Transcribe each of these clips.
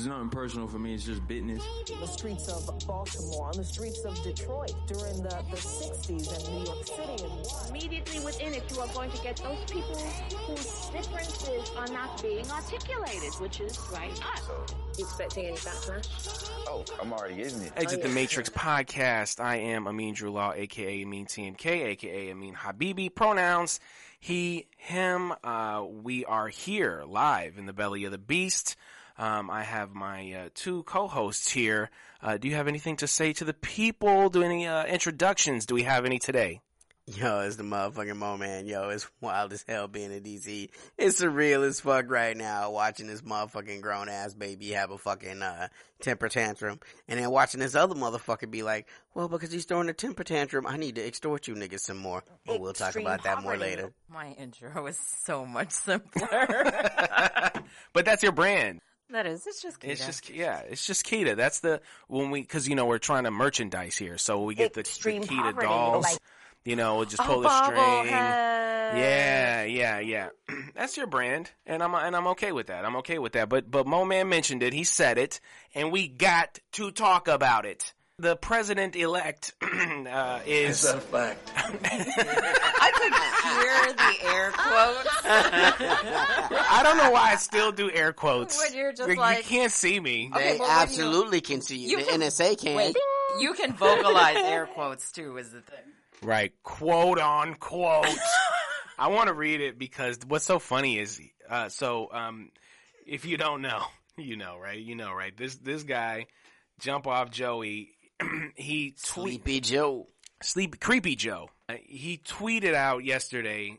It's nothing personal for me. It's just business. The streets of Baltimore, on the streets of Detroit during the, the 60s and New York City. And Immediately within it, you are going to get those people whose differences are not being articulated, which is right us. You expecting any backlash? Oh, I'm already getting it. Exit the Matrix podcast. I am Amin Drew Law, aka Amin TMK, aka Amin Habibi. Pronouns he, him. Uh, we are here live in the belly of the beast. Um, I have my uh, two co-hosts here. Uh, do you have anything to say to the people? Do any uh, introductions? Do we have any today? Yo, it's the motherfucking mo man. Yo, it's wild as hell being in DC. It's surreal as fuck right now watching this motherfucking grown ass baby have a fucking uh, temper tantrum, and then watching this other motherfucker be like, "Well, because he's throwing a temper tantrum, I need to extort you niggas some more." But we'll talk about that more later. My intro is so much simpler. but that's your brand. That is, it's just It's Kita. just yeah, it's just Kita. That's the when we because you know we're trying to merchandise here, so we get the, the Kita poverty, dolls. like- you know, just Oh, pull the string. bobblehead. Yeah, yeah, yeah. That's your brand, and I'm and I'm okay with that. I'm okay with that. But but Mo Man mentioned it. He said it, and we got to talk about it. The president elect uh, is. A fact. I could hear the air quotes. I don't know why I still do air quotes. When you're just you, like- you can't see me. Okay, they but when you- absolutely can see you. you the can- NSA can. Wait, you can vocalize air quotes too, is the thing. Right, quote on quote. I want to read it because what's so funny is, uh, so um, if you don't know, you know, right? You know, right? This this guy, jump off Joey. he tweet Sleepy Joe. sleep creepy Joe. Uh, he tweeted out yesterday.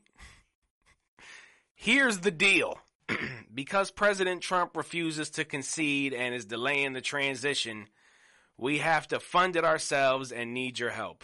Here's the deal. because President Trump refuses to concede and is delaying the transition, we have to fund it ourselves and need your help.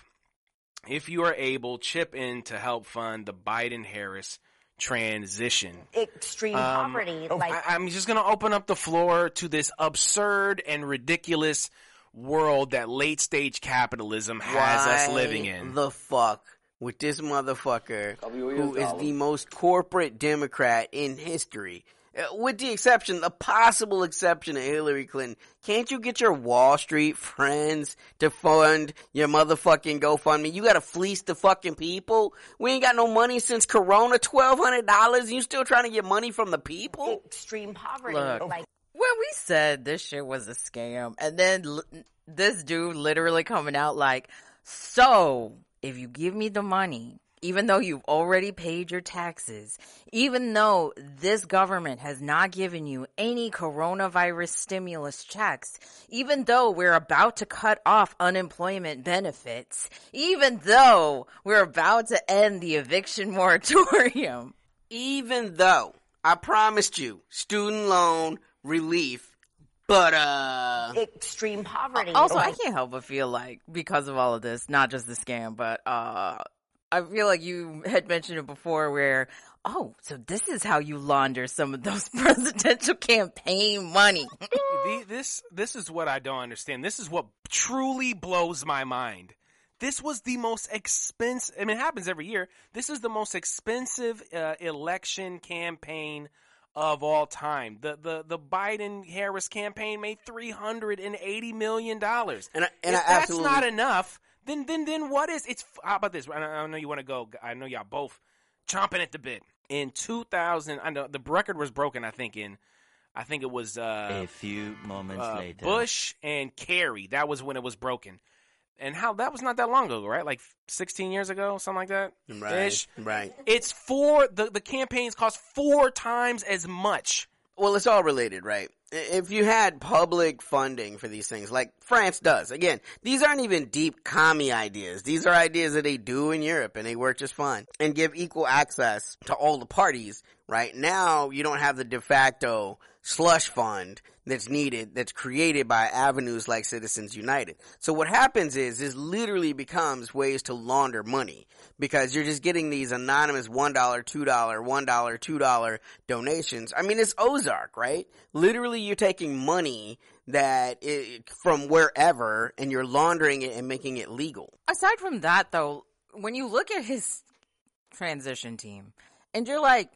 If you are able, chip in to help fund the Biden Harris transition. Extreme Um, poverty, oh, like I, I'm just going to open up the floor to this absurd and ridiculous world that late stage capitalism has us living in. The fuck with this motherfucker Copy what who you is got. the most corporate Democrat in history. Uh, With the exception, the possible exception of Hillary Clinton, can't you get your Wall Street friends to fund your motherfucking GoFundMe? You gotta fleece the fucking people? We ain't got no money since Corona, $1,200 you still trying to get money from the people? extreme poverty, Look. like When we said this shit was a scam, and then l- this dude literally coming out like, so if you give me the money, even though you've already paid your taxes, even though this government has not given you any coronavirus stimulus checks, even though we're about to cut off unemployment benefits, even though we're about to end the eviction moratorium, Even though I promised you student loan relief, but uh, extreme poverty. Also, I can't help but feel like because of all of this, not just the scam, but uh I feel like you had mentioned it before where oh, so this is how you launder some of those presidential campaign money. The- this this is what I don't understand. This is what truly blows my mind. This was the most expensive. I mean, it happens every year. This is the most expensive uh, election campaign of all time. The the the Biden Harris campaign made three hundred and eighty million dollars. And I- and if I that's absolutely- not enough, then then then what is? It's how about this? I know, I know you want to go. I know y'all both chomping at the bit. In two thousand, I know the record was broken. I think in. I think it was uh, A few moments uh, later. Bush and Kerry. That was when it was broken. And how that was not that long ago, right? Like 16 years ago, something like that. right, Ish. right. It's four. The the campaigns cost four times as much. Well, it's all related, right? If you had public funding for these things, like France does, again, these aren't even deep commie ideas. These are ideas that they do in Europe and they work just fine and give equal access to all the parties, right? Now you don't have the de facto slush fund that's needed, that's created by avenues like Citizens United. So what happens is, this literally becomes ways to launder money because you're just getting these anonymous $1, $2, $1, $2 donations. I mean, it's Ozark, right? Literally you're taking money that i from wherever and you're laundering it and making it legal. Aside from that though, when you look at his transition team and you're like,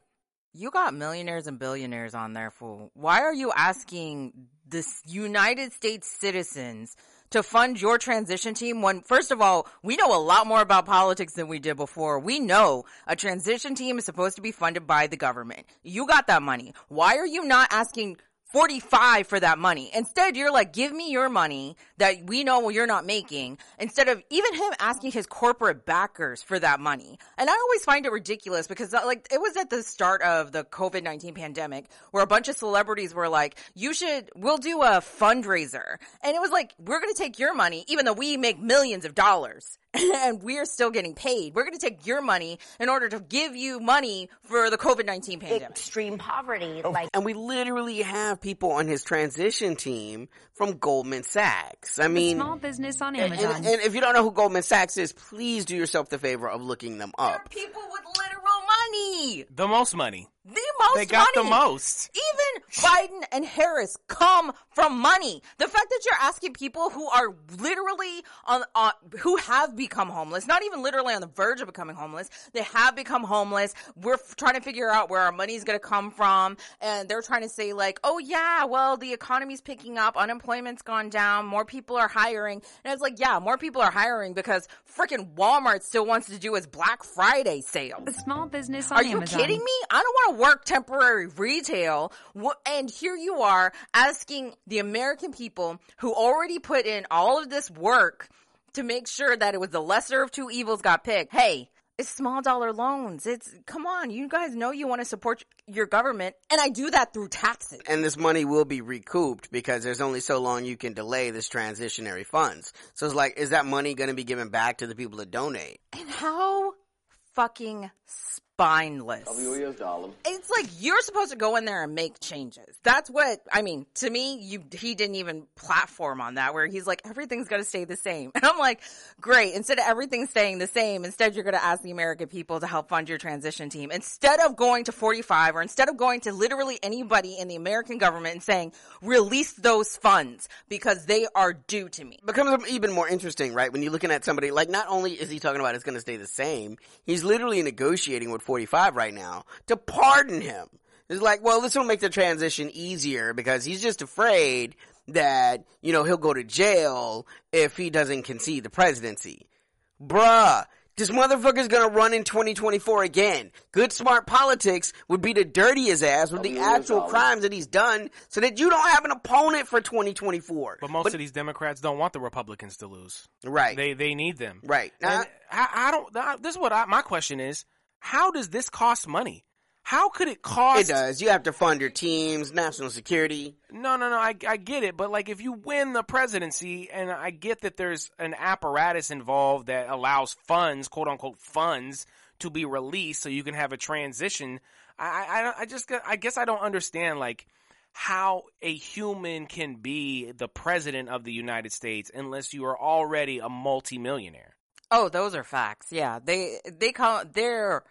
you got millionaires and billionaires on there, fool. Why are you asking the United States citizens to fund your transition team when first of all, we know a lot more about politics than we did before. We know a transition team is supposed to be funded by the government. You got that money. Why are you not asking 45 for that money. Instead, you're like, give me your money that we know you're not making instead of even him asking his corporate backers for that money. And I always find it ridiculous because uh, like it was at the start of the COVID-19 pandemic where a bunch of celebrities were like, you should, we'll do a fundraiser. And it was like, we're going to take your money even though we make millions of dollars and we're still getting paid. We're going to take your money in order to give you money for the COVID-19 pandemic. Extreme poverty, oh, like And we literally have people on his transition team from Goldman Sachs. I mean, Small business on and, Amazon. and- and if you don't know who Goldman Sachs is, please do yourself the favor of looking them There are up. people with literal money. The most money. The most They got money. the most. Even Biden and Harris come from money. The fact that you're asking people who are literally on, on who have become homeless, not even literally on the verge of becoming homeless, they have become homeless. We're f- trying to figure out where our money's going to come from, and they're trying to say like, "Oh yeah, well the economy's picking up, unemployment's gone down, more people are hiring." And it's like, "Yeah, more people are hiring because freaking Walmart still wants to do its Black Friday sales." Small business on Are you Amazon. kidding me? I don't want to work temporary retail. And here you are asking the American people who already put in all of this work to make sure that it was the lesser of two evils got picked. Hey, it's small dollar loans. It's, come on, you guys know you want to support your government. And I do that through taxes. And this money will be recouped because there's only so long you can delay this transitionary funds. So it's like, is that money going to be given back to the people that donate? And how fucking spineless. It's like you're supposed to go in there and make changes. That's what I mean. To me, you he didn't even platform on that where he's like everything's going to stay the same. And I'm like, great. Instead of everything staying the same, instead you're going to ask the American people to help fund your transition team. Instead of going to 45 or instead of going to literally anybody in the American government and saying, release those funds because they are due to me. becomes even more interesting, right? When you're looking at somebody like not only is he talking about it's going to stay the same, he's literally negotiating with 45 right now to pardon him. It's like, well, this will make the transition easier because he's just afraid that, you know, he'll go to jail if he doesn't concede the presidency. Bruh, this motherfucker's gonna run in 2024 again. Good smart politics would be to dirty his ass with the actual crimes that he's done so that you don't have an opponent for 2024. But most of these Democrats don't want the Republicans to lose. Right. They they need them. Right. Now- And I, I don't. I- This is what I, my question is: How does this cost money? How could it cost? It does. You have to fund your teams, national security. No, no, no. I, I get it, but like if you win the presidency, and I get that there's an apparatus involved that allows funds, quote unquote funds, to be released so you can have a transition. I, I, I just, I guess I don't understand like how a human can be the president of the United States unless you are already a multimillionaire. Oh, those are facts. Yeah. They, they call, they're,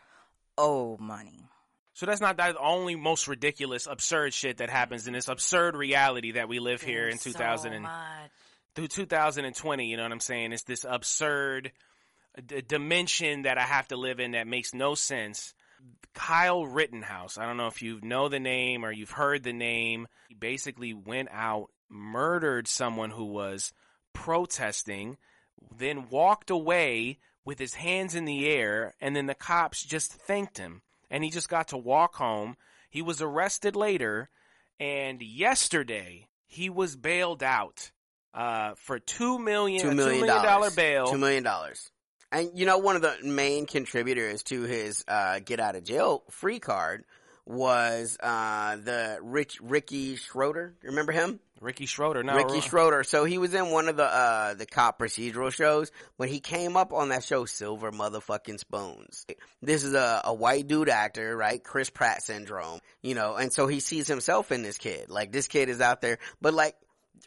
oh, money. So that's not the only most ridiculous, absurd shit that happens in this absurd reality that we live here in 2000 and through 2020. You know what I'm saying? It's this absurd uh, d- dimension that I have to live in that makes no sense. Kyle Rittenhouse. I don't know if you know the name or you've heard the name. He basically went out, murdered someone who was protesting, then walked away with his hands in the air, and then the cops just thanked him. And he just got to walk home. He was arrested later, and yesterday he was bailed out uh, for two million, Two million two million dollar dollars. bail. Two million dollars. And you know, one of the main contributors to his uh, get out of jail free card was uh, the Rich Ricky Schroder. Remember him? Ricky Schroder, no, Ricky Schroder. So he was in one of the uh the cop procedural shows when he came up on that show Silver Motherfucking Spoons. This is a, a white dude actor, right? Chris Pratt syndrome, you know, and so he sees himself in this kid. Like this kid is out there, but like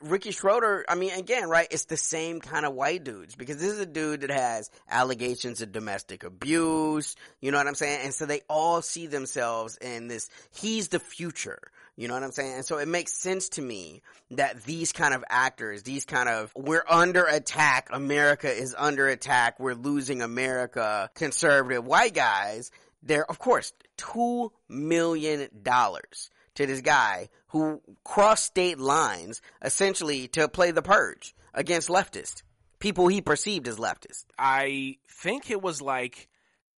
Ricky Schroder, I mean, again, right? It's the same kind of white dudes because this is a dude that has allegations of domestic abuse. You know what I'm saying? And so they all see themselves in this. He's the future. You know what I'm saying? And so it makes sense to me that these kind of actors, these kind of, we're under attack. America is under attack. We're losing America. Conservative white guys. They're, of course, two million dollars to this guy who crossed state lines essentially to play the purge against leftists, people he perceived as leftists. I think it was like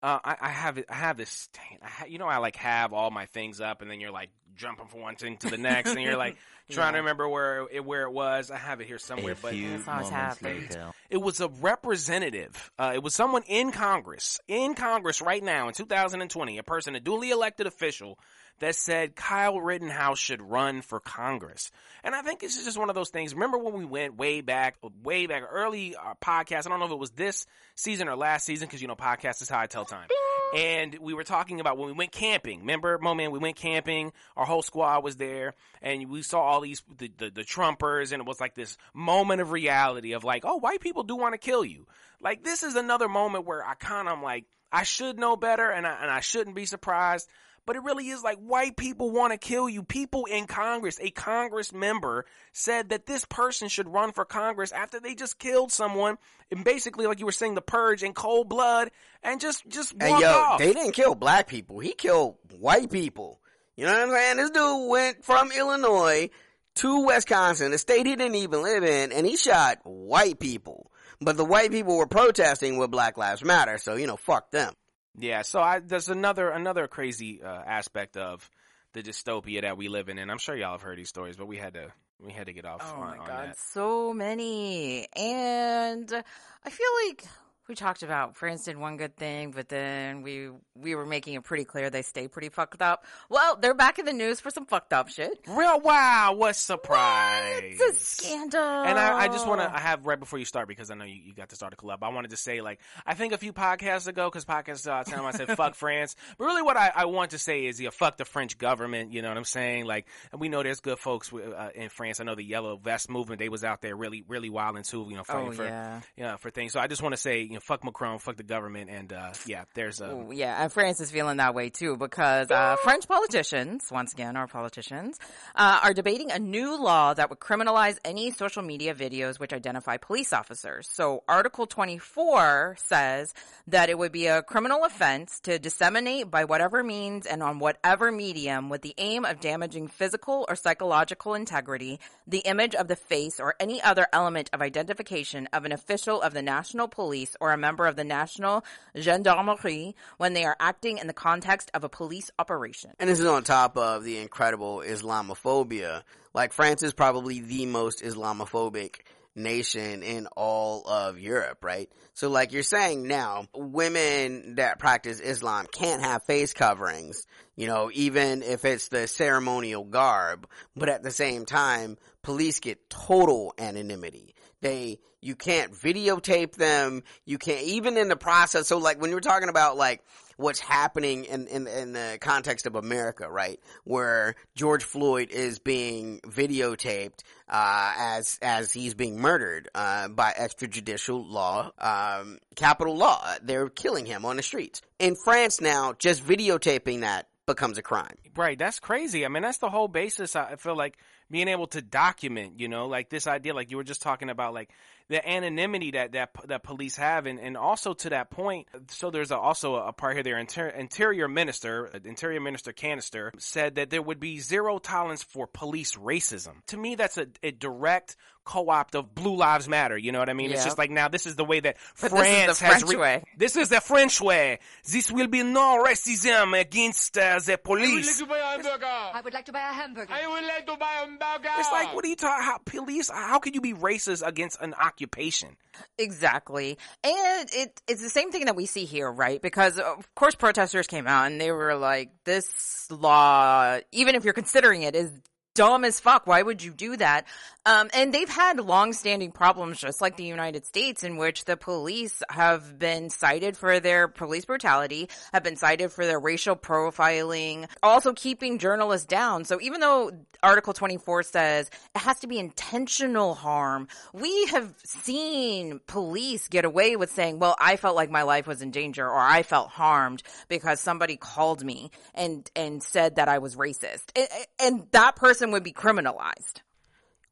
uh, I, I have. I have this. I ha, you know, I like have all my things up, and then you're like jumping from one thing to the next, and you're like trying to remember where it where it was. I have it here somewhere, A but few That's how it's moments later. it was a representative. Uh, it was someone in Congress, in Congress right now in 2020, a person, a duly elected official that said Kyle Rittenhouse should run for Congress. And I think this is just one of those things. Remember when we went way back, way back, early uh, podcast? I don't know if it was this season or last season because, you know, podcast is how I tell time. And we were talking about when we went camping. Remember, Moment, we went camping. Our whole squad was there, and we saw all these the, the the Trumpers, and it was like this moment of reality of like, oh, white people do want to kill you. Like this is another moment where I kind of like I should know better, and I and I shouldn't be surprised. But it really is like white people want to kill you. People in Congress, a Congress member said that this person should run for Congress after they just killed someone and basically, like you were saying, the purge in cold blood and just, just And walk yo, off. they didn't kill black people. He killed white people. You know what I'm saying? This dude went from Illinois to Wisconsin, a state he didn't even live in, and he shot white people. But the white people were protesting with Black Lives Matter, so you know, fuck them. Yeah, so I, there's another another crazy uh, aspect of the dystopia that we live in, and I'm sure y'all have heard these stories, but we had to we had to get off. Oh on, my god, so many. And I feel like we talked about France did one good thing, but then we we were making it pretty clear they stay pretty fucked up. Well, they're back in the news for some fucked up shit. Real wow, what surprise! It's a scandal. And I, I just want to, I have right before you start because I know you, you got to start a club. I wanted to say, like, I think a few podcasts ago, because podcasts uh, time I said fuck France, but really what I, I want to say is, yeah, fuck the French government. You know what I'm saying? Like, and we know there's good folks uh, in France. I know the Yellow Vest movement; they was out there really, really wilding too. You know, fighting Oh, for, yeah. yeah, for things. So I just want to say, you know, fuck Macron, fuck the government, and uh, yeah, there's a. Ooh, yeah, and France is feeling that way too because uh, French politicians, once again, our politicians, uh, are debating a new law that would criminalize any social media videos which identify police officers. So, Article 24 says that it would be a criminal offense to disseminate by whatever means and on whatever medium with the aim of damaging physical or psychological integrity, the image of the face, or any other element of identification of an official of the national police or a member of the national gendarmerie when they are acting in the context of a police operation. And this is on top of the incredible Islamophobia. Like France is probably the most Islamophobic nation in all of Europe, right? So like you're saying now, women that practice Islam can't have face coverings, you know, even if it's the ceremonial garb, but at the same time, police get total anonymity. They, you can't videotape them, you can't, even in the process, so like when you were talking about like, what's happening in, in in the context of America, right? Where George Floyd is being videotaped uh, as as he's being murdered uh, by extrajudicial law, um, capital law. They're killing him on the streets in France now. Just videotaping that becomes a crime. Right, that's crazy. I mean, that's the whole basis. I feel like being able to document, you know, like this idea, like you were just talking about, like the anonymity that that that police have, and, and also to that point. So there's a, also a part here. Their inter- interior minister, uh, Interior Minister Castaner, said that there would be zero tolerance for police racism. To me, that's a, a direct co-opt of Blue Lives Matter. You know what I mean? It's just like now this is the way that But this is France the has. French way. This is the French way. This will be no racism against uh, the police. I would like to buy a hamburger. I would like to buy a hamburger. It's like, what are you talking? How police? How can you be racist against an occupation? Exactly. And it, it's the same thing that we see here, right? Because of course protesters came out and they were like, this law, even if you're considering it, is dumb as fuck. Why would you do that? Um, and they've had long-standing problems, just like the United States, in which the police have been cited for their police brutality, have been cited for their racial profiling, also keeping journalists down. So even though Article 24 says it has to be intentional harm, we have seen police get away with saying, well, I felt like my life was in danger or I felt harmed because somebody called me and, and said that I was racist. And, and that person would be criminalized.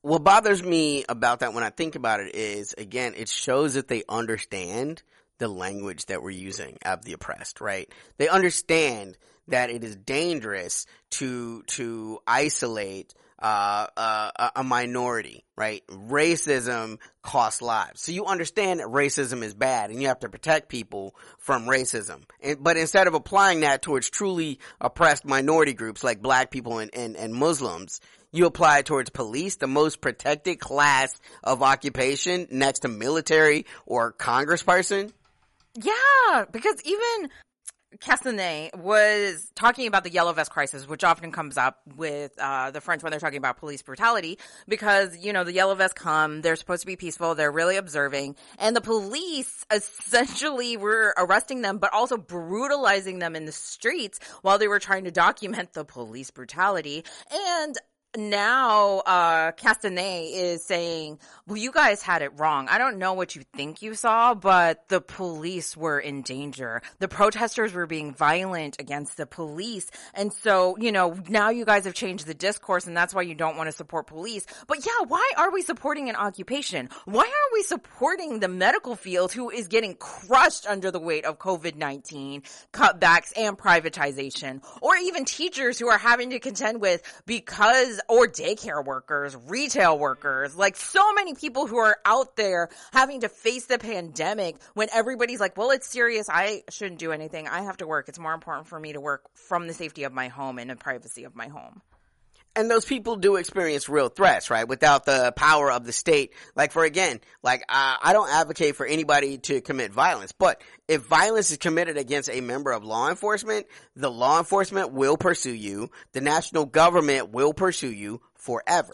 What bothers me about that when I think about it is, again, it shows that they understand the language that we're using of the oppressed, right? They understand that it is dangerous to, to isolate, uh, uh, a- minority, right? Racism costs lives. So you understand that racism is bad and you have to protect people from racism. And, but instead of applying that towards truly oppressed minority groups like black people and, and, and Muslims, you apply it towards police, the most protected class of occupation next to military or congressperson. Yeah, because even Castaner was talking about the yellow vest crisis, which often comes up with uh, the French when they're talking about police brutality, because you know the yellow vests come, they're supposed to be peaceful, they're really observing, and the police essentially were arresting them, but also brutalizing them in the streets while they were trying to document the police brutality. And now uh Castaner is saying, "Well, you guys had it wrong. I don't know what you think you saw, but the police were in danger. The protesters were being violent against the police, and so you know now you guys have changed the discourse, and that's why you don't want to support police. But yeah, why are we supporting an occupation? Why are we supporting the medical field who is getting crushed under the weight of COVID nineteen cutbacks and privatization, or even teachers who are having to contend with because or daycare workers, retail workers, like so many people who are out there having to face the pandemic when everybody's like, well, it's serious. I shouldn't do anything. I have to work. It's more important for me to work from the safety of my home and the privacy of my home. And those people do experience real threats, right? Without the power of the state. Like for again, like I, I don't advocate for anybody to commit violence, but if violence is committed against a member of law enforcement, the law enforcement will pursue you. The national government will pursue you forever.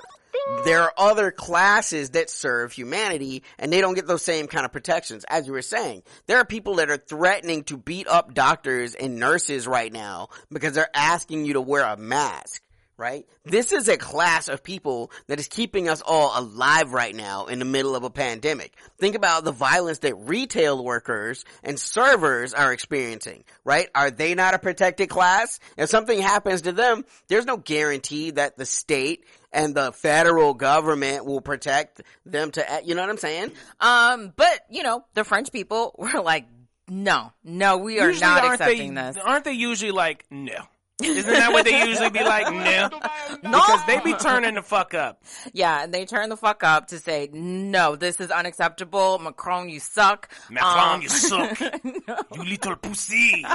There are other classes that serve humanity and they don't get those same kind of protections. As you were saying, there are people that are threatening to beat up doctors and nurses right now because they're asking you to wear a mask right? This is a class of people that is keeping us all alive right now in the middle of a pandemic. Think about the violence that retail workers and servers are experiencing, right? Are they not a protected class? If something happens to them, there's no guarantee that the state and the federal government will protect them to, you know what I'm saying? Um, but you know, the French people were like, no, no, we are Usually, not accepting they, this. Aren't they usually like, no? Isn't that what they usually be like? No. Because they be turning the fuck up. Yeah, and they turn the fuck up to say, no, this is unacceptable. Macron, you suck. Macron, Um, you suck. You little pussy.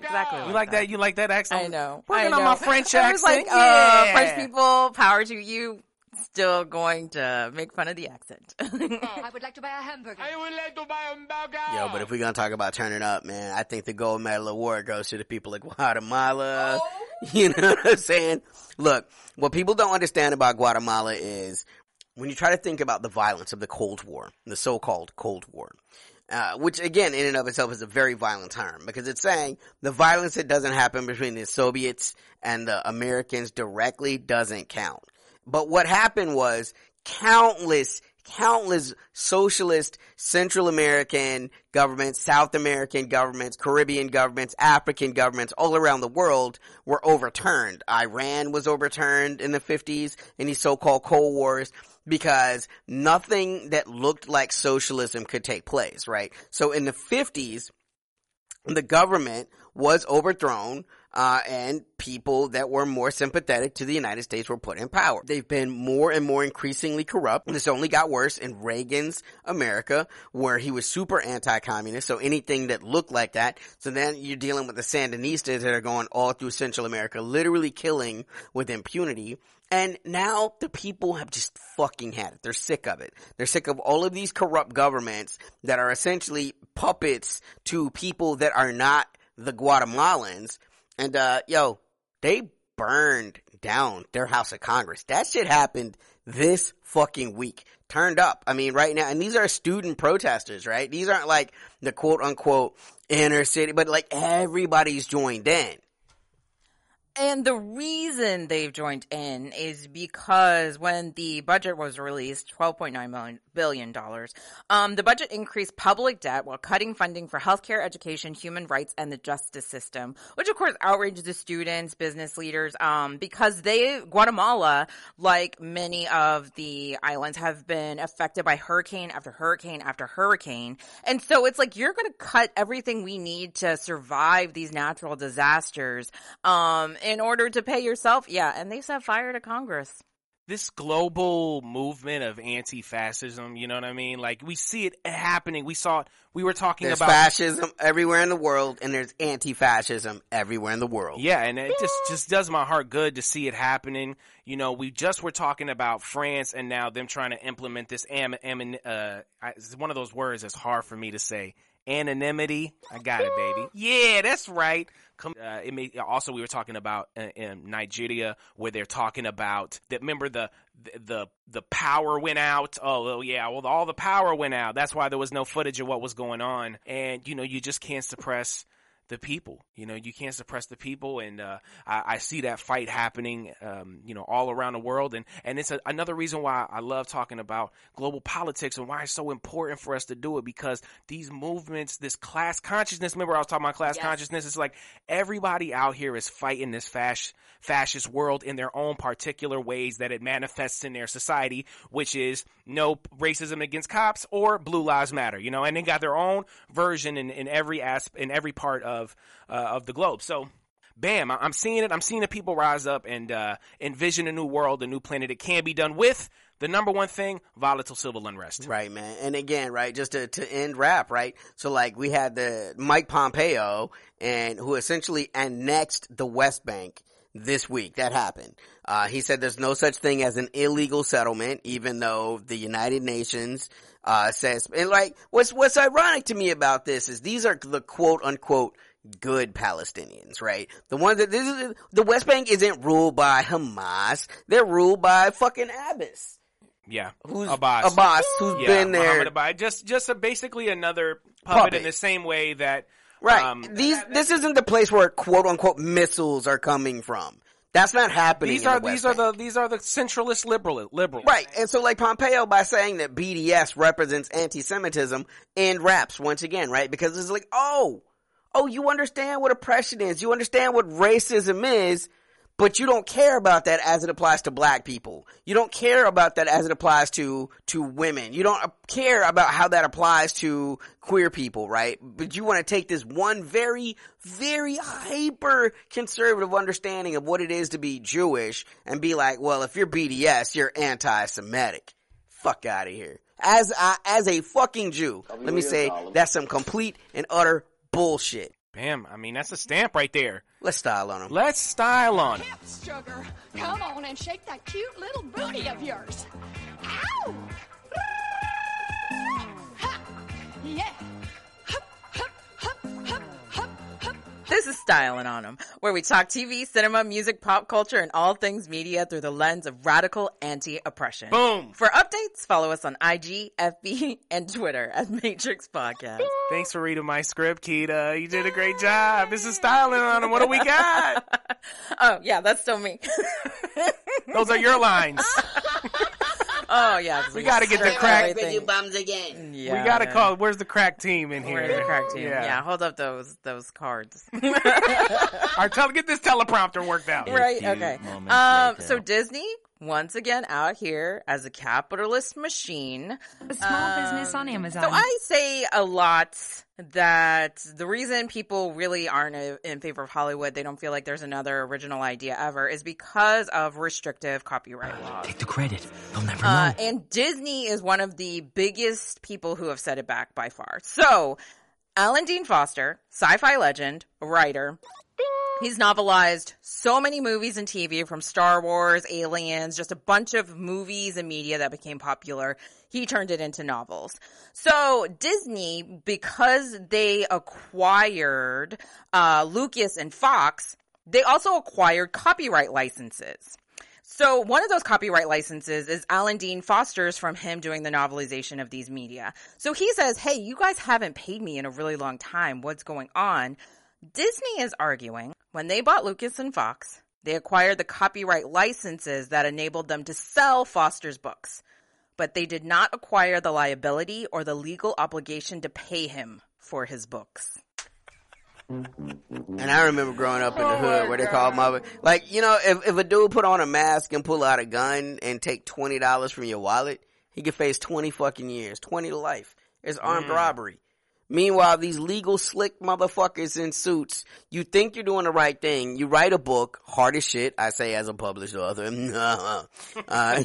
Exactly. You like that? You like that accent? I know. Working I on my French I was accent. like, uh, yeah. French people, power to you. Still going to make fun of the accent. I would like to buy a hamburger. I would like to buy a hamburger. Yo, but if we're gonna talk about turning up, man, I think the gold medal award goes to the people of Guatemala. You know what I'm saying? Look, what people don't understand about Guatemala is when you try to think about the violence of the Cold War, the so-called Cold War, uh, which again, in and of itself is a very violent term because it's saying the violence that doesn't happen between the Soviets and the Americans directly doesn't count. But what happened was countless, countless socialist Central American governments, South American governments, Caribbean governments, African governments all around the world were overturned. Iran was overturned in the 50s in these so-called Cold Wars because nothing that looked like socialism could take place, right? So in the 50s, the government was overthrown, uh, and people that were more sympathetic to the United States were put in power. They've been more and more increasingly corrupt. This only got worse in Reagan's America, where he was super anti-communist, so anything that looked like that. So then you're dealing with the Sandinistas that are going all through Central America, literally killing with impunity. And now the people have just fucking had it. They're sick of it. They're sick of all of these corrupt governments that are essentially puppets to people that are not the Guatemalans. And, uh, yo, they burned down their House of Congress. That shit happened this fucking week. Turned up. I mean, right now, and these are student protesters, right? These aren't like the quote unquote inner city, but like everybody's joined in. And the reason they've joined in is because when the budget was released, $12.9 million, billion um, the budget increased public debt while cutting funding for healthcare, education, human rights, and the justice system, which of course outraged the students, business leaders, um, because they, Guatemala, like many of the islands, have been affected by hurricane after hurricane after hurricane. And so it's like, you're gonna cut everything we need to survive these natural disasters, um, in order to pay yourself. Yeah, and they set fire to Congress. this global movement of anti-fascism, you know what I mean? Like we see it happening. We saw it. We were talking There's about fascism everywhere in the world, and there's anti-fascism everywhere in the world. Yeah, and it just just does my heart good to see it happening. You know, we just were talking about France and now them trying to implement this am, am uh it's one of those words that's hard for me to say. Anonymity. I got it, baby. Yeah, that's right. Come, uh, it may, also we were talking about uh, in Nigeria where they're talking about that. Remember the the the power went out. Oh, yeah. Well, all the power went out. That's why there was no footage of what was going on. And you know, you just can't suppress the people. You know, you can't suppress the people, and uh, I, I see that fight happening, um, you know, all around the world, and and it's a, another reason why I love talking about global politics and why it's so important for us to do it because these movements, this class consciousness. Remember, I was talking about class consciousness. It's like everybody out here is fighting this fasc- fascist world in their own particular ways that it manifests in their society, which is no racism against cops or Blue Lives Matter. You know, and they got their own version in, in every asp- in every part of uh, of the globe. So, bam, I'm seeing it. I'm seeing the people rise up and uh, envision a new world, a new planet. It can be done with the number one thing: volatile civil unrest. Right, man. And again, right, just to, to end rap, right? So like we had the Mike Pompeo and who essentially annexed the West Bank this week. That happened. Uh, he said there's no such thing as an illegal settlement, even though the United Nations, uh, says, and like, what's, what's ironic to me about this is these are the quote unquote good Palestinians, right? The ones that, this is, the West Bank isn't ruled by Hamas. They're ruled by fucking Abbas. Yeah, Who's Abbas? Abbas, who's yeah, been there. Muhammad Abbas. Just just a, basically another puppet, Puppet. in the same way that Right. um, These this isn't the place where quote unquote missiles are coming from. That's not happening. these are the these are Bank. the these are the centralist liberal liberals. Right. And so like Pompeo by saying that BDS represents anti-Semitism in raps once again, right? Because it's like, oh, oh, you understand what oppression is. You understand what racism is, but you don't care about that as it applies to black people. You don't care about that as it applies to, to women. You don't care about how that applies to queer people, right? But you want to take this one very, very hyper conservative understanding of what it is to be Jewish and be like, well, if you're BDS, you're anti-Semitic. Fuck out of here. As I, as a fucking Jew, let me say that's some complete and utter bullshit. Bam. I mean, that's a stamp right there. Let's style on them. Let's style on him. Sugar, come on and shake that cute little booty of yours. Ow! Ha! Yeah. This is Styling on Them, where we talk TV, cinema, music, pop culture, and all things media through the lens of radical anti-oppression. Boom. For updates, follow us on IG, FB, and Twitter at Matrix Podcast. Thanks for reading my script, Keita. You did a great job. This is styling on Them. What do we got? oh, yeah, that's still me. Those are your lines. oh, yeah, We gotta get the stripped crack- everything. bums again. Yeah, we gotta call. Where's the crack team in here? Where's the crack team? Yeah. Yeah. hold up those those cards. All right, tell, get this teleprompter worked out. right? Okay. Um. So Disney once again out here as a capitalist machine. A small business on Amazon. So I say a lot that the reason people really aren't in favor of Hollywood, they don't feel like there's another original idea ever, is because of restrictive copyright laws. Take the credit. They'll never Uh, know. and Disney is one of the biggest people who have set it back by far. So, Alan Dean Foster, sci-fi legend, writer. He's novelized so many movies and TV from Star Wars, Aliens, just a bunch of movies and media that became popular. He turned it into novels. So Disney, because they acquired uh, Lucas and Fox, they also acquired copyright licenses. So one of those copyright licenses is Alan Dean Foster's from him doing the novelization of these media. So he says, Hey, you guys haven't paid me in a really long time. What's going on? Disney is arguing when they bought Lucas and Fox, they acquired the copyright licenses that enabled them to sell Foster's books, but they did not acquire the liability or the legal obligation to pay him for his books. And I remember growing up in the oh hood where they called my like you know if if a dude put on a mask and pull out a gun and take twenty dollars from your wallet, he could face twenty fucking years, twenty to life. It's armed mm. robbery. Meanwhile, these legal slick motherfuckers in suits, you think you're doing the right thing. You write a book, hard as shit, I say as a published author. uh,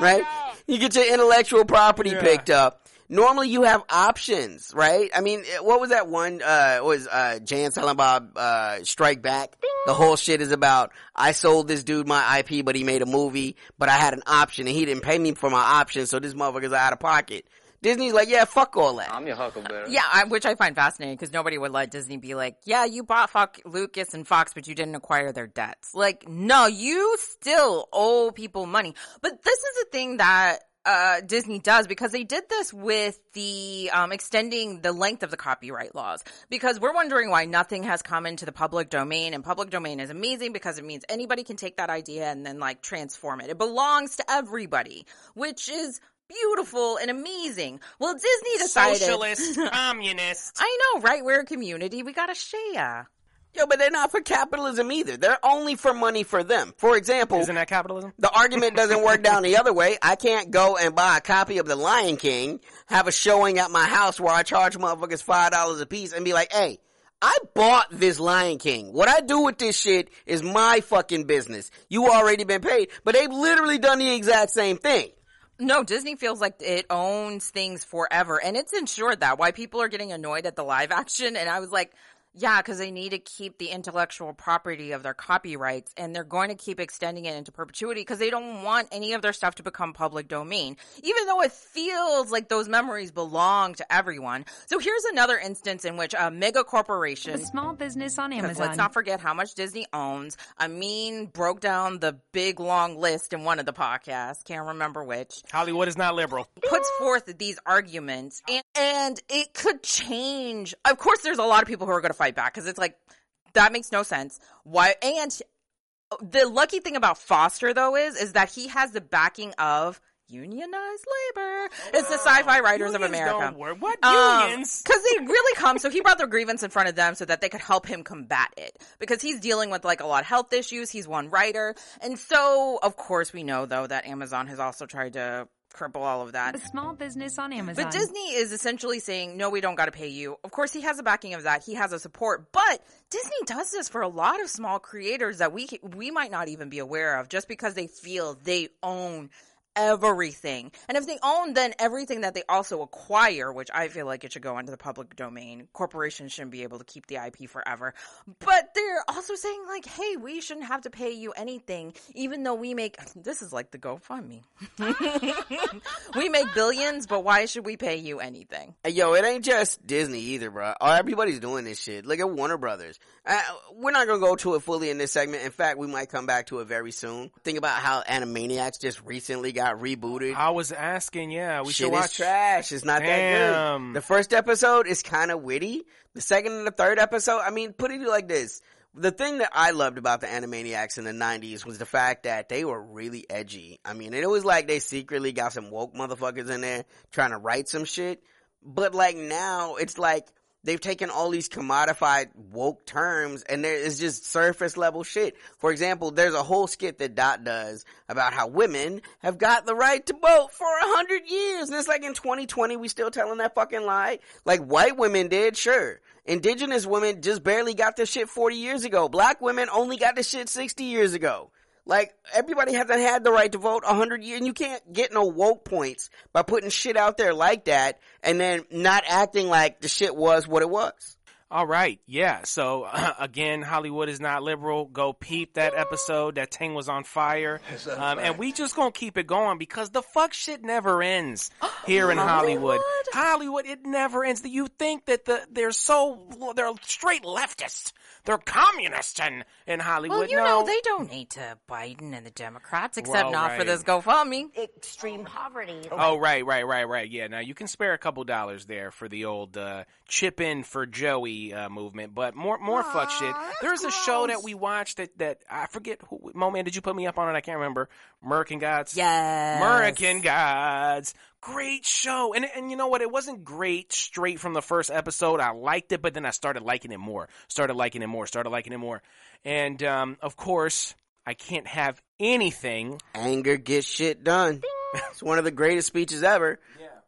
right? You get your intellectual property picked up. Normally you have options, right? I mean, what was that one, uh, was, uh, Jay and Silent Bob, uh, Strike Back? The whole shit is about, I sold this dude my IP, but he made a movie, but I had an option and he didn't pay me for my option, so this motherfucker's out of pocket. Disney's like, yeah, fuck all that. I'm your Huckleberry. Yeah, I, which I find fascinating because nobody would let Disney be like, yeah, you bought Fox, Lucas and Fox, but you didn't acquire their debts. Like, no, you still owe people money. But this is a thing that uh, Disney does because they did this with the um, extending the length of the copyright laws. Because we're wondering why nothing has come into the public domain, and public domain is amazing because it means anybody can take that idea and then like transform it. It belongs to everybody, which is beautiful and amazing. Well, Disney decided. Socialist, communist. I know, right? We're a community. We gotta share. Yo, but they're not for capitalism either. They're only for money for them. For example, Isn't that capitalism? the argument doesn't work down the other way. I can't go and buy a copy of The Lion King, have a showing at my house where I charge motherfuckers five dollars a piece and be like, hey, I bought this Lion King. What I do with this shit is my fucking business. You already been paid. But they've literally done the exact same thing. No, Disney feels like it owns things forever, and it's ensured that. Why people are getting annoyed at the live action, and I was like, yeah, because they need to keep the intellectual property of their copyrights, and they're going to keep extending it into perpetuity because they don't want any of their stuff to become public domain, even though it feels like those memories belong to everyone. So here's another instance in which a mega corporation A small business on Amazon. Let's not forget how much Disney owns. Amin broke down the big long list in one of the podcasts. Can't remember which. Hollywood is not liberal. Puts forth these arguments and, and it could change. Of course, there's a lot of people who are going to fight back because it's like, that makes no sense. Why? And the lucky thing about Foster though is, is that he has the backing of unionized labor. It's the sci-fi writers of America. What Um, unions? Cause they really come, so he brought their grievance in front of them so that they could help him combat it. Because he's dealing with like a lot of health issues, he's one writer. And so, of course we know though that Amazon has also tried to cripple all of that. A small business on Amazon. But Disney is essentially saying, no, we don't got to pay you. Of course, he has the backing of that. He has a support, but Disney does this for a lot of small creators that we, we might not even be aware of just because they feel they own everything. And if they own then everything that they also acquire, which I feel like it should go into the public domain, corporations shouldn't be able to keep the IP forever. But they're also saying like, hey, we shouldn't have to pay you anything, even though we make, this is like the GoFundMe. we make billions, but why should we pay you anything? Yo, it ain't just Disney either, bro. Everybody's doing this shit. Look at Warner Brothers. Uh, we're not gonna go to it fully in this segment. In fact, we might come back to it very soon. Think about how Animaniacs just recently got rebooted. I was asking, yeah, we Shit should watch. is trash. It's not that Damn. good. The first episode is kind of witty. The second and the third episode, I mean, put it like this. The thing that I loved about the Animaniacs in the 90s was the fact that they were really edgy. I mean, it was like they secretly got some woke motherfuckers in there trying to write some shit. But like now, it's like they've taken all these commodified woke terms and there is just surface level shit. For example, there's a whole skit that Dot does about how women have got the right to vote for a hundred years. And it's like in 2020, we still telling that fucking lie. Like white women did, sure. Indigenous women just barely got this shit 40 years ago. Black women only got this shit 60 years ago. Like everybody hasn't had the right to vote a hundred years, and you can't get no woke points by putting shit out there like that and then not acting like the shit was what it was. All right, yeah. So again, Hollywood is not liberal. Go peep that episode. That thing was on fire, um, and we just gonna keep it going because the fuck shit never ends here in Hollywood. Hollywood, it never ends. You think that the they're so they're straight leftists, they're communists in in Hollywood. Well, you no. know, they donate to Biden and the Democrats, except Well, not for this GoFundMe. Extreme poverty. Oh right, right, right, right. Yeah, now you can spare a couple dollars there for the old uh, chip in for Joey uh, movement, but more more fuck shit. There's a show that we watched that that I forget who. Mo man, did you put me up on it? I can't remember. American Gods. Yes. American Gods. Great show. And and you know what? It wasn't great straight from the first episode. I liked it, but then I started liking it more. Started liking it more. Started liking it more. And um, of course, I can't have anything Anger gets shit done. It's one of the greatest speeches ever.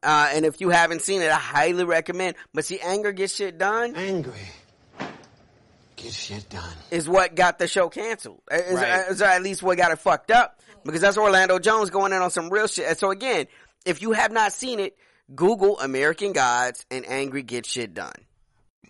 Uh, and if you haven't seen it, I highly recommend. But see, anger gets shit done. Angry. Get shit done. is what got the show canceled. Is, Right. is at least what got it fucked up because that's Orlando Jones going in on some real shit. And so again, if you have not seen it, Google American Gods and Angry Get Shit Done.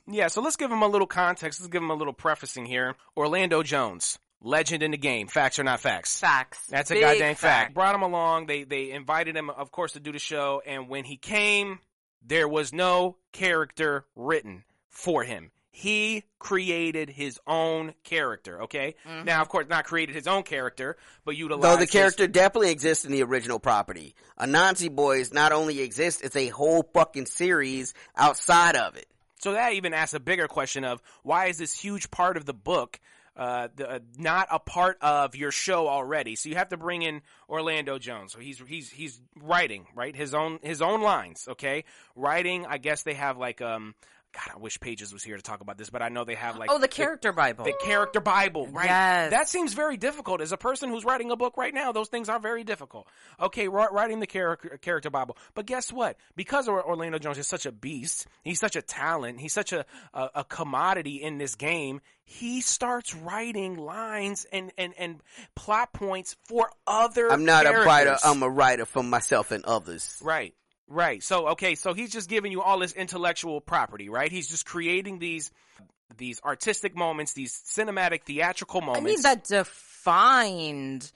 Yeah, so let's give him a little context. Let's give him a little prefacing here. Orlando Jones, legend in the game. Facts or not facts? Facts. That's a Big goddamn fact. fact. Brought him along. They they invited him, of course, to do the show. And when he came, there was no character written for him. He created his own character. Okay. Now, of course, not created his own character, but utilized Though the his- character definitely exists in the original property. Anansi Boys not only exists, it's a whole fucking series outside of it. So that even asks a bigger question of why is this huge part of the book uh, the, uh, not a part of your show already? So you have to bring in Orlando Jones. So he's he's he's writing right his own his own lines. Okay, writing. I guess they have like um. God, I wish Pages was here to talk about this, but I know they have like Oh, the character Bible. the character Bible, right? Yes. That seems very difficult. As a person who's writing a book right now, those things are very difficult. Okay, writing the character character Bible, but guess what? Because Orlando Jones is such a beast, he's such a talent, he's such a a, a commodity in this game. He starts writing lines and and and plot points for other. I'm not a writer. I'm a writer for myself and others. Right. Right. So okay, so he's just giving you all this intellectual property, right? He's just creating these these artistic moments, these cinematic theatrical moments. I mean, that defined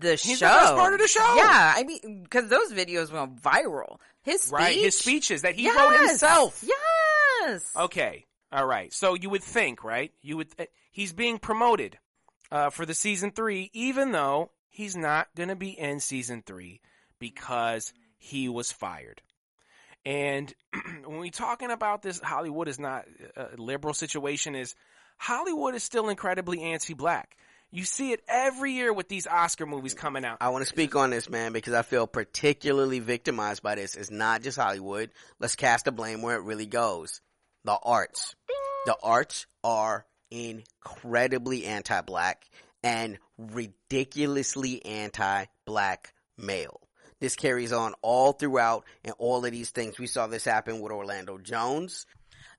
the He's show. the part of the show. Yeah, I mean, because those videos went viral. His speech, right, his speeches that he Yes. wrote himself. Yes. Okay. All right. So you would think, right? You would th- he's being promoted uh, for the season 3 even though he's not going to be in season 3 because he was fired. And when we're talking about this Hollywood is not uh, a liberal situation is Hollywood is still incredibly anti-black. You see it every year with these Oscar movies coming out. I want to speak on this, man, because I feel particularly victimized by this. It's not just Hollywood. Let's cast the blame where it really goes. The arts. The arts are incredibly anti-black and ridiculously anti-black male. This carries on all throughout and all of these things. We saw this happen with Orlando Jones.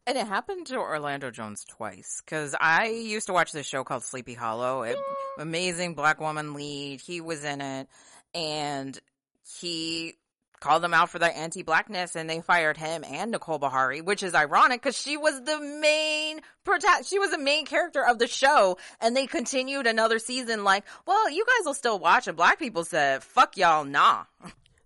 And it happened to Orlando Jones twice. Cause I used to watch this show called Sleepy Hollow. It, amazing black woman lead. He was in it and he called them out for their anti-blackness and they fired him and Nicole Beharie, which is ironic because she was the main prota- she was the main character of the show and they continued another season like, well, you guys will still watch and black people said, fuck y'all, nah.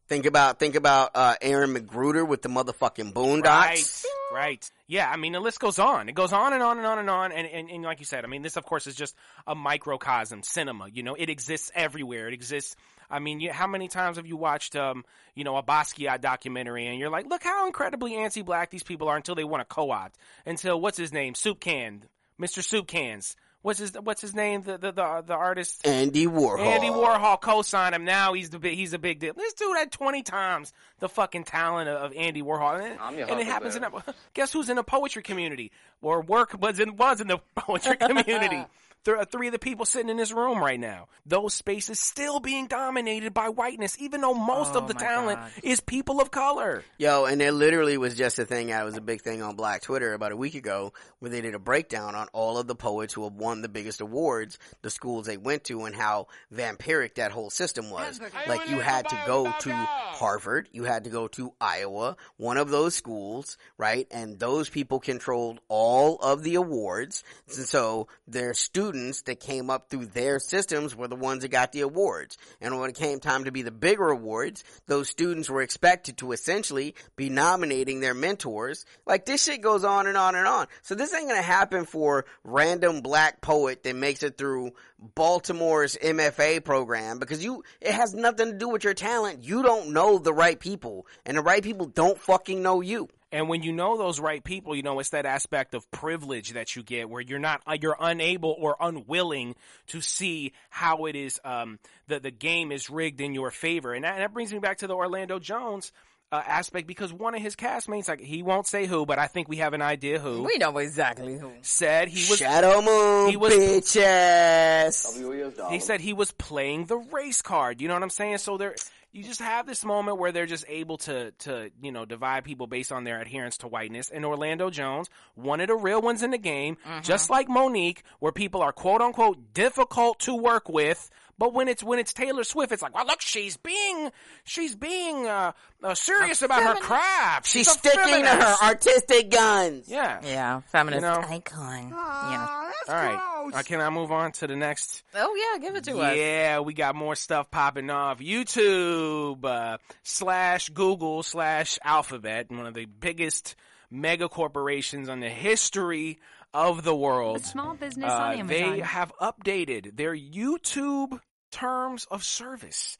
Think about, think about, uh, Aaron McGruder with the motherfucking Boondocks. Right, right. Yeah, I mean, the list goes on. It goes on and on and on and on. And, and, and like you said, I mean, this, of course, is just a microcosm, cinema. You know, it exists everywhere. It exists. I mean, you, how many times have you watched, um, you know, a Basquiat documentary and you're like, look how incredibly anti-black these people are until they want to co-opt. Until, what's his name? Soup Can. Mr. Soup Cans. What's his, what's his name? The, the, the, the artist? Andy Warhol. Andy Warhol co-signed him. Now he's the big, he's a big deal. This dude had 20 times the fucking talent of, of Andy Warhol. And, I'm your and it happens in Huckleberry. guess who's in the poetry community? Or work was in, was in the poetry community. There are uh, three of the people sitting in this room right now. Those spaces still being dominated by whiteness, even though most Oh of the talent God. is people of color. Yo, and there literally was just a thing. That was a big thing on Black Twitter about a week ago, where they did a breakdown on all of the poets who have won the biggest awards, the schools they went to, and how vampiric that whole system was. Like you had to go to Harvard, you had to go to Iowa, one of those schools, right? And those people controlled all of the awards. And so their students that came up through their systems were the ones that got the awards. And when it came time to be the bigger awards, those students were expected to essentially be nominating their mentors. Like this shit goes on and on and on. So this ain't gonna happen for random black poet that makes it through Baltimore's MFA program because you, it has nothing to do with your talent. You don't know the right people and the right people don't fucking know you. And when you know those right people, you know it's that aspect of privilege that you get, where you're not, uh, you're unable or unwilling to see how it is, um, the the game is rigged in your favor, and that, and that brings me back to the Orlando Jones uh, aspect because one of his castmates, like he won't say who, but I think we have an idea who, We know exactly who. said he was Shadow Moon, he was- bitches. he said he was playing the race card. You know what I'm saying? So there, you just have this moment where they're just able to to you know divide people based on their adherence to whiteness. And Orlando Jones, one of the real ones in the game, mm-hmm. just like Mo'Nique, where people are quote unquote difficult to work with. But when it's when it's Taylor Swift, it's like, well, look, she's being she's being uh, uh, serious about her craft. She's a sticking to her artistic guns. Yeah. Yeah, feminist You know? icon. yeah. All right. Uh, can I move on to the next? Oh yeah, give it to us. Yeah, we got more stuff popping off. YouTube uh, slash Google slash Alphabet, one of the biggest mega corporations on the history of the world. Small business Uh, on Amazon. they have updated their YouTube terms of service.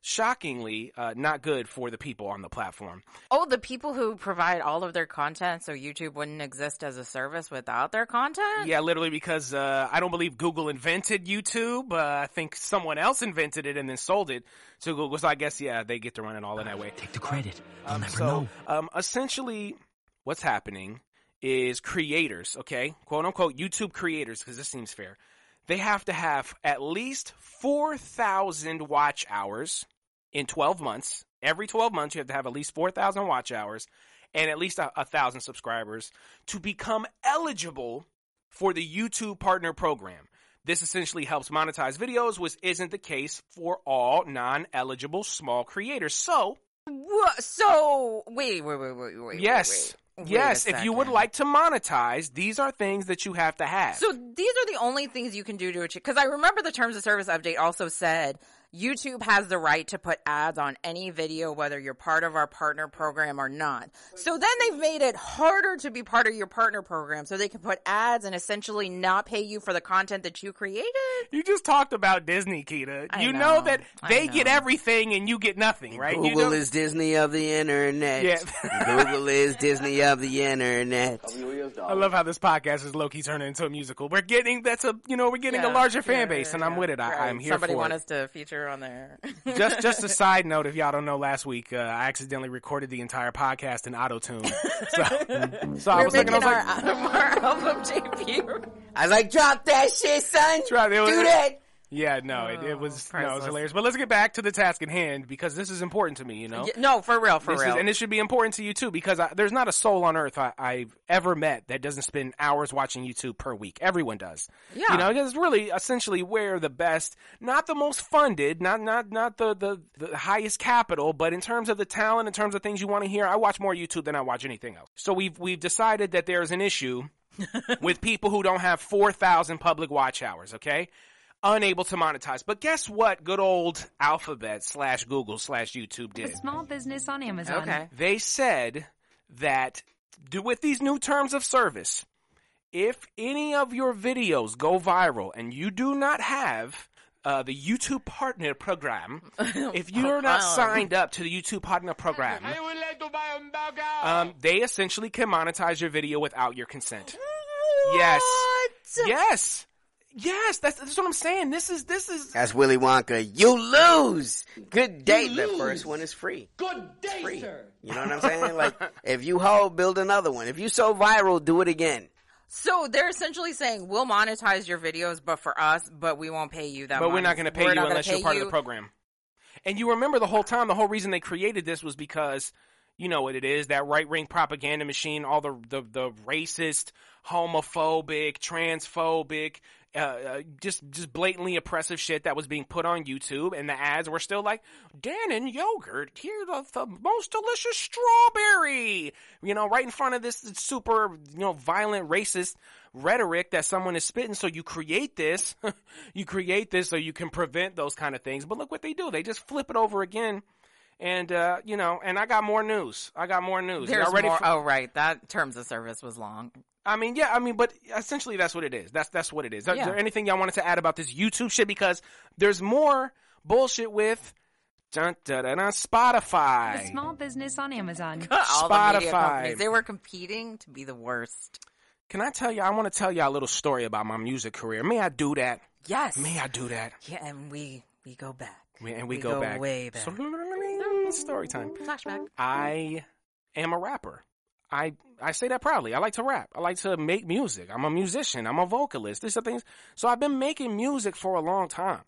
Shockingly, uh, not good for the people on the platform. Oh, the people who provide all of their content so YouTube wouldn't exist as a service without their content? Yeah, literally because uh, I don't believe Google invented YouTube. Uh, I think someone else invented it and then sold it to Google. So I guess yeah, they get to run it all in that way. Take the credit. I'll Um, never so, know. um, essentially, what's happening is creators, okay, quote unquote YouTube creators, because this seems fair. They have to have at least four thousand watch hours in twelve months. Every twelve months, you have to have at least four thousand watch hours and at least a, a thousand subscribers to become eligible for the YouTube Partner Program. This essentially helps monetize videos, which isn't the case for all non-eligible small creators. So, So, wait, wait, wait, wait, wait. yes. Yes, if you would like to monetize, these are things that you have to have. So these are the only things you can do to achieve. Because I remember the terms of service update also said YouTube has the right to put ads on any video, whether you're part of our partner program or not. So then they've made it harder to be part of your partner program, so they can put ads and essentially not pay you for the content that you created. you just talked about Disney, Keita. I you know, know. that I they get everything and you get nothing, right? You Google know- is Disney of the internet. Yeah. Google is Disney of the internet. I love how this podcast is low key turning into a musical. We're getting that's a you know we're getting a Yeah, larger fan yeah, base, and yeah, I'm with it. I, right. I'm here Somebody for want it. us to feature on there. just just a side note, if y'all don't know, last week uh, I accidentally recorded the entire podcast in auto tune. So, so I was looking, I was our, like, our album debut. I was like, drop that shit, son. right, it was- Do that. Yeah, no, it, it oh, was no, it was hilarious. But let's get back to the task at hand because this is important to me. You know, Yeah, no, for real, for This real. Is, and it should be important to you too because I, there's not a soul on earth I, I've ever met that doesn't spend hours watching YouTube per week. Everyone does. Yeah. You know, it's really essentially where the best, not the most funded, not not not the the, the highest capital, but in terms of the talent, in terms of things you want to hear, I watch more YouTube than I watch anything else. So we've we've decided that there's an issue with people who don't have 4,000 public watch hours, okay? Unable to monetize. But guess what good old Alphabet slash Google slash YouTube did? Small business on Amazon. okay. They said that do with these new terms of service, if any of your videos go viral and you do not have uh, the YouTube Partner Program, if you're not signed up to the YouTube Partner Program, um, they essentially can monetize your video without your consent. Yes. Yes. Yes, that's, that's what I'm saying. This is this is That's Willy Wonka. You lose. Good day. The first one is free. Good day, Free. sir. You know what I'm saying? Like, if you hold, build another one. If you so viral, do it again. So they're essentially saying we'll monetize your videos, but for us, but we won't pay you that. Much. But we're not going to pay We're you not gonna unless you're pay part of the program. And you remember the whole time, the whole reason they created this was because you know what it is that right wing propaganda machine, all the the, the racist, homophobic, transphobic. Uh, uh, just just blatantly oppressive shit that was being put on YouTube, and the ads were still like Dannon yogurt, here the, the most delicious strawberry, you know, right in front of this super you know violent racist rhetoric that someone is spitting. So you create this, you create this so you can prevent those kind of things. But look what they do. They just flip it over again. And, uh, you know, and I got more news. I got more news. There's more. for- oh, right. That terms of service was long. I mean, yeah, I mean, but essentially that's what it is. That's, that's what it is. Is there anything y'all wanted to add about this YouTube shit? Because there's more bullshit with dun, dun, dun, dun, Spotify. The small business on Amazon. All the Spotify. they were competing to be the worst. Can I tell you, I want to tell y'all a little story about my music career. May I do that? Yes. May I do that? Yeah, and we we go back. And we, We go, go back. way back. Story time. Flashback. I am a rapper. I I say that proudly. I like to rap. I like to make music. I'm a musician. I'm a vocalist. These are things. So I've been making music for a long time.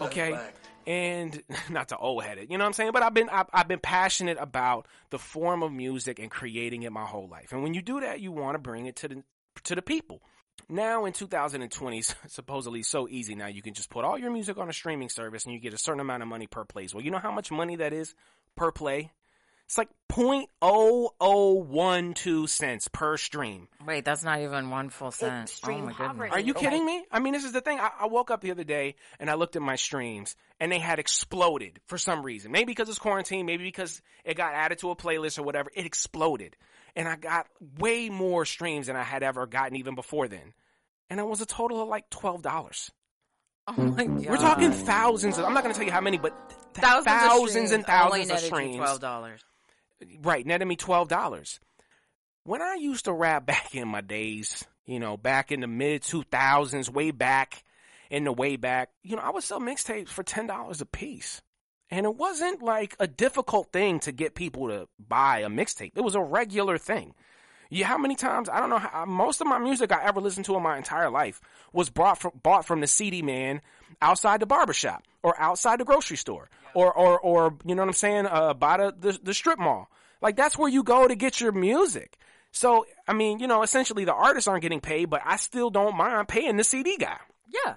Okay. and not to old headed, you know what I'm saying? But I've been I've, I've been passionate about the form of music and creating it my whole life. And when you do that, you want to bring it to the to the people. Now in 2020, supposedly so easy now you can just put all your music on a streaming service and you get a certain amount of money per plays. Well, you know how much money that is per play? It's like 0.0012 cents per stream. Wait, that's not even one full cent. Extreme oh my goodness. poverty. Are you kidding me? I mean, this is the thing. I, I woke up the other day and I looked at my streams and they had exploded for some reason. Maybe because it's quarantine, maybe because it got added to a playlist or whatever. It exploded. And I got way more streams than I had ever gotten even before then. And it was a total of like $12. Oh my god. We're talking thousands of, I'm not going to tell you how many, but th- thousands, thousands of and streams only thousands of netted you streams. Twelve dollars. Right, netted me twelve dollars. When I used to rap back in my days, you know, back in the mid two thousands, way back in the way back, you know, I would sell mixtapes for ten dollars a piece. And it wasn't like a difficult thing to get people to buy a mixtape. It was a regular thing. Yeah, how many times? I don't know. How, most of my music I ever listened to in my entire life was brought from, bought from the CD man outside the barbershop or outside the grocery store or, or, or, you know what I'm saying? Uh, by the, the, the strip mall. Like that's where you go to get your music. So, I mean, you know, essentially the artists aren't getting paid, but I still don't mind paying the CD guy. Yeah.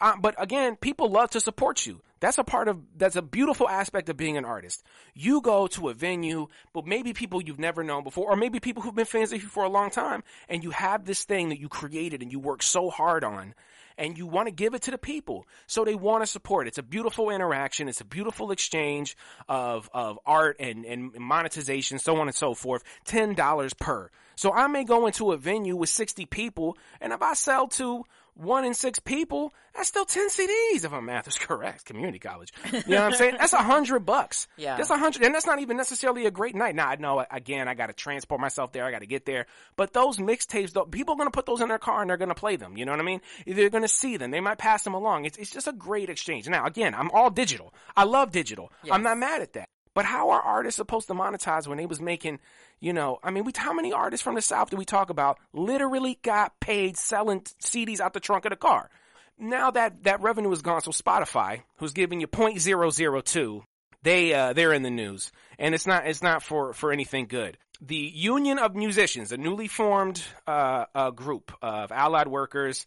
Uh, but again, people love to support you. That's a part of, that's a beautiful aspect of being an artist. You go to a venue, but maybe people you've never known before, or maybe people who've been fans of you for a long time, and you have this thing that you created and you work so hard on, and you want to give it to the people. So they want to support. It's a beautiful interaction. It's a beautiful exchange of, of art and, and monetization, so on and so forth. $10 per. So I may go into a venue with 60 people, and if I sell to one in six people, that's still 10 CDs if my math is correct. Community college. You know what I'm saying? That's a hundred bucks. Yeah. That's a hundred, and that's not even necessarily a great night. Now I know, again, I gotta transport myself there. I gotta get there. But those mixtapes, though, people are gonna put those in their car and they're gonna play them. You know what I mean? They're gonna see them. They might pass them along. It's, it's just a great exchange. Now again, I'm all digital. I love digital. I'm not mad at that. But how are artists supposed to monetize when they was making, you know, I mean, we how many artists from the South do we talk about literally got paid selling CDs out the trunk of the car? Now that that revenue is gone, so Spotify, who's giving you point zero zero two, they uh, they're in the news, and it's not it's not for for anything good. The Union of Musicians, a newly formed uh, uh, group of allied workers,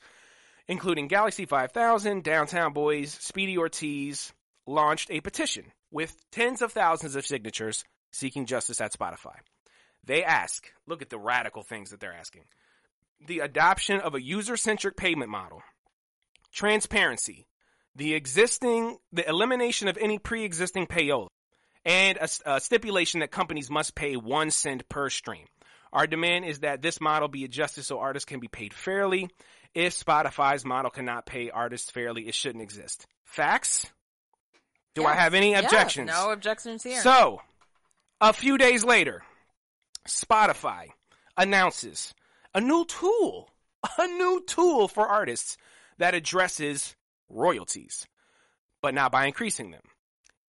including Galaxie 5000, Downtown Boys, Speedy Ortiz, launched a petition with tens of thousands of signatures seeking justice at Spotify. They ask, look at the radical things that they're asking. The adoption of a user-centric payment model, transparency, the existing, the elimination of any pre-existing payola, and a, a stipulation that companies must pay one cent per stream. Our demand is that this model be adjusted so artists can be paid fairly. If Spotify's model cannot pay artists fairly, it shouldn't exist. Facts? Do I have any Yeah, objections? no objections here. So, a few days later, Spotify announces a new tool, a new tool for artists that addresses royalties, but not by increasing them.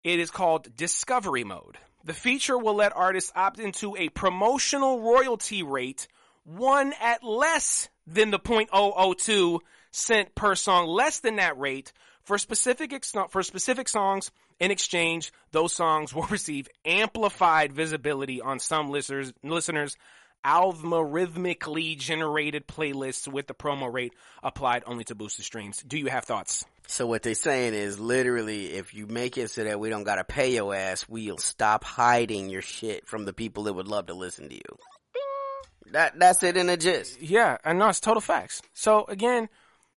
It is called Discovery Mode. The feature will let artists opt into a promotional royalty rate, one at less than the 0.002 cent per song, less than that rate for specific ex- for specific songs. In exchange, those songs will receive amplified visibility on some listeners listeners algorithmically generated playlists with the promo rate applied only to boost the streams. Do you have thoughts? So what they're saying is literally, if you make it so that we don't gotta pay your ass, we'll stop hiding your shit from the people that would love to listen to you. That that's it in a gist. Yeah, I know it's total facts. So again,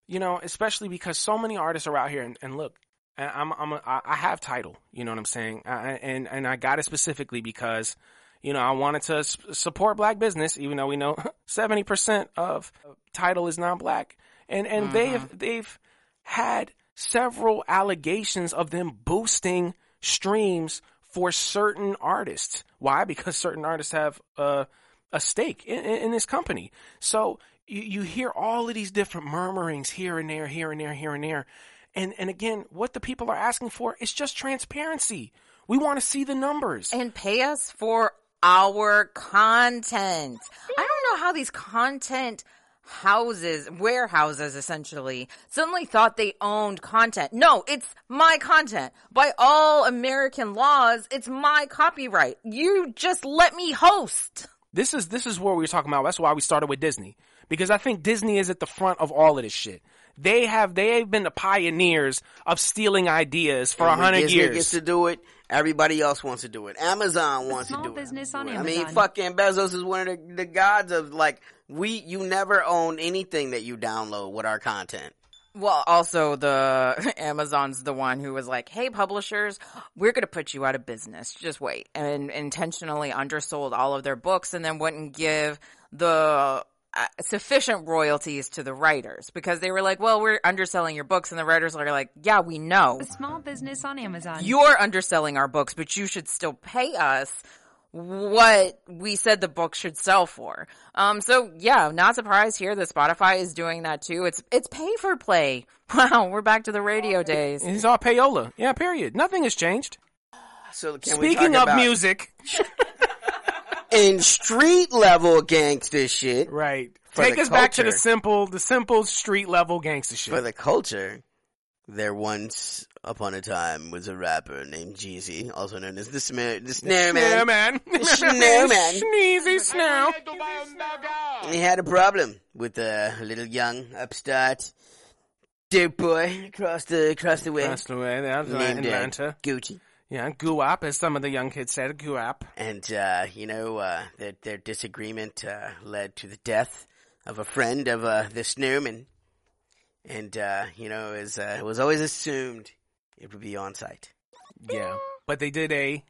you know, especially because so many artists are out here, and, and look, I'm I'm a, I have Tidal. You know what I'm saying? I, and and I got it specifically because, you know, I wanted to support black business, even though we know seventy percent of Tidal is non-black, and and they've they've had several allegations of them boosting streams for certain artists. Why? Because certain artists have uh, a stake in, in, in this company. So you, you hear all of these different murmurings here and there, here and there, here and there. And, and again, what the people are asking for is just transparency. We want to see the numbers. and pay us for our content. I don't know how these content houses, warehouses essentially, suddenly thought they owned content. No, it's my content. By all American laws, it's my copyright. You just let me host. This is this is what we were talking about. That's why we started with Disney because I think Disney is at the front of all of this shit. They have they have been the pioneers of stealing ideas for a hundred Disney years. gets to do it. Everybody else wants to do it. Amazon wants to Small do it. business on I Amazon. mean, fucking Bezos is one of the, the gods of like we. You never own anything that you download with our content. Well, also the Amazon's the one who was like, "Hey, publishers, we're going to put you out of business. Just wait," and intentionally undersold all of their books, and then wouldn't give the uh, sufficient royalties to the writers because they were like, "Well, we're underselling your books," and the writers are like, "Yeah, we know Small business on Amazon. you're underselling our books, but you should still pay us." What we said the book should sell for. Um, so yeah, not surprised here that Spotify is doing that too. It's, it's pay for play. Wow, we're back to the radio days. It's all payola. Yeah, period. Nothing has changed. So can we Speaking talk of about- music, in street level gangster shit, right? Take us back to the simple, the simple street level gangster shit. for the culture. There once upon a time was a rapper named Jeezy, also known as the Snare, the Snare Man. man. The Snare Man. Sneezy snow. He had a problem with a little young upstart dope boy across the across the way That's the way. That's right, named uh, Gucci. Yeah, guap, as some of the young kids said, guap. And uh, you know, uh, their their disagreement uh, led to the death of a friend of uh, the Snowman. And uh, you know, it was, uh, it was always assumed it would be on site. Yeah, but they did a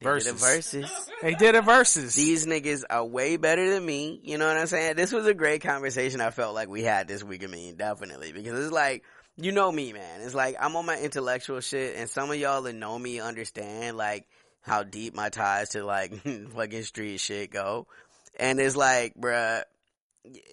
They did a versus. They did a versus. These niggas are way better than me. You know what I'm saying? This was a great conversation I felt like we had this week. I mean, definitely. Because it's like, you know me, man. It's like, I'm on my intellectual shit, and some of y'all that know me understand, like, how deep my ties to, like, fucking street shit go. And it's like, bruh,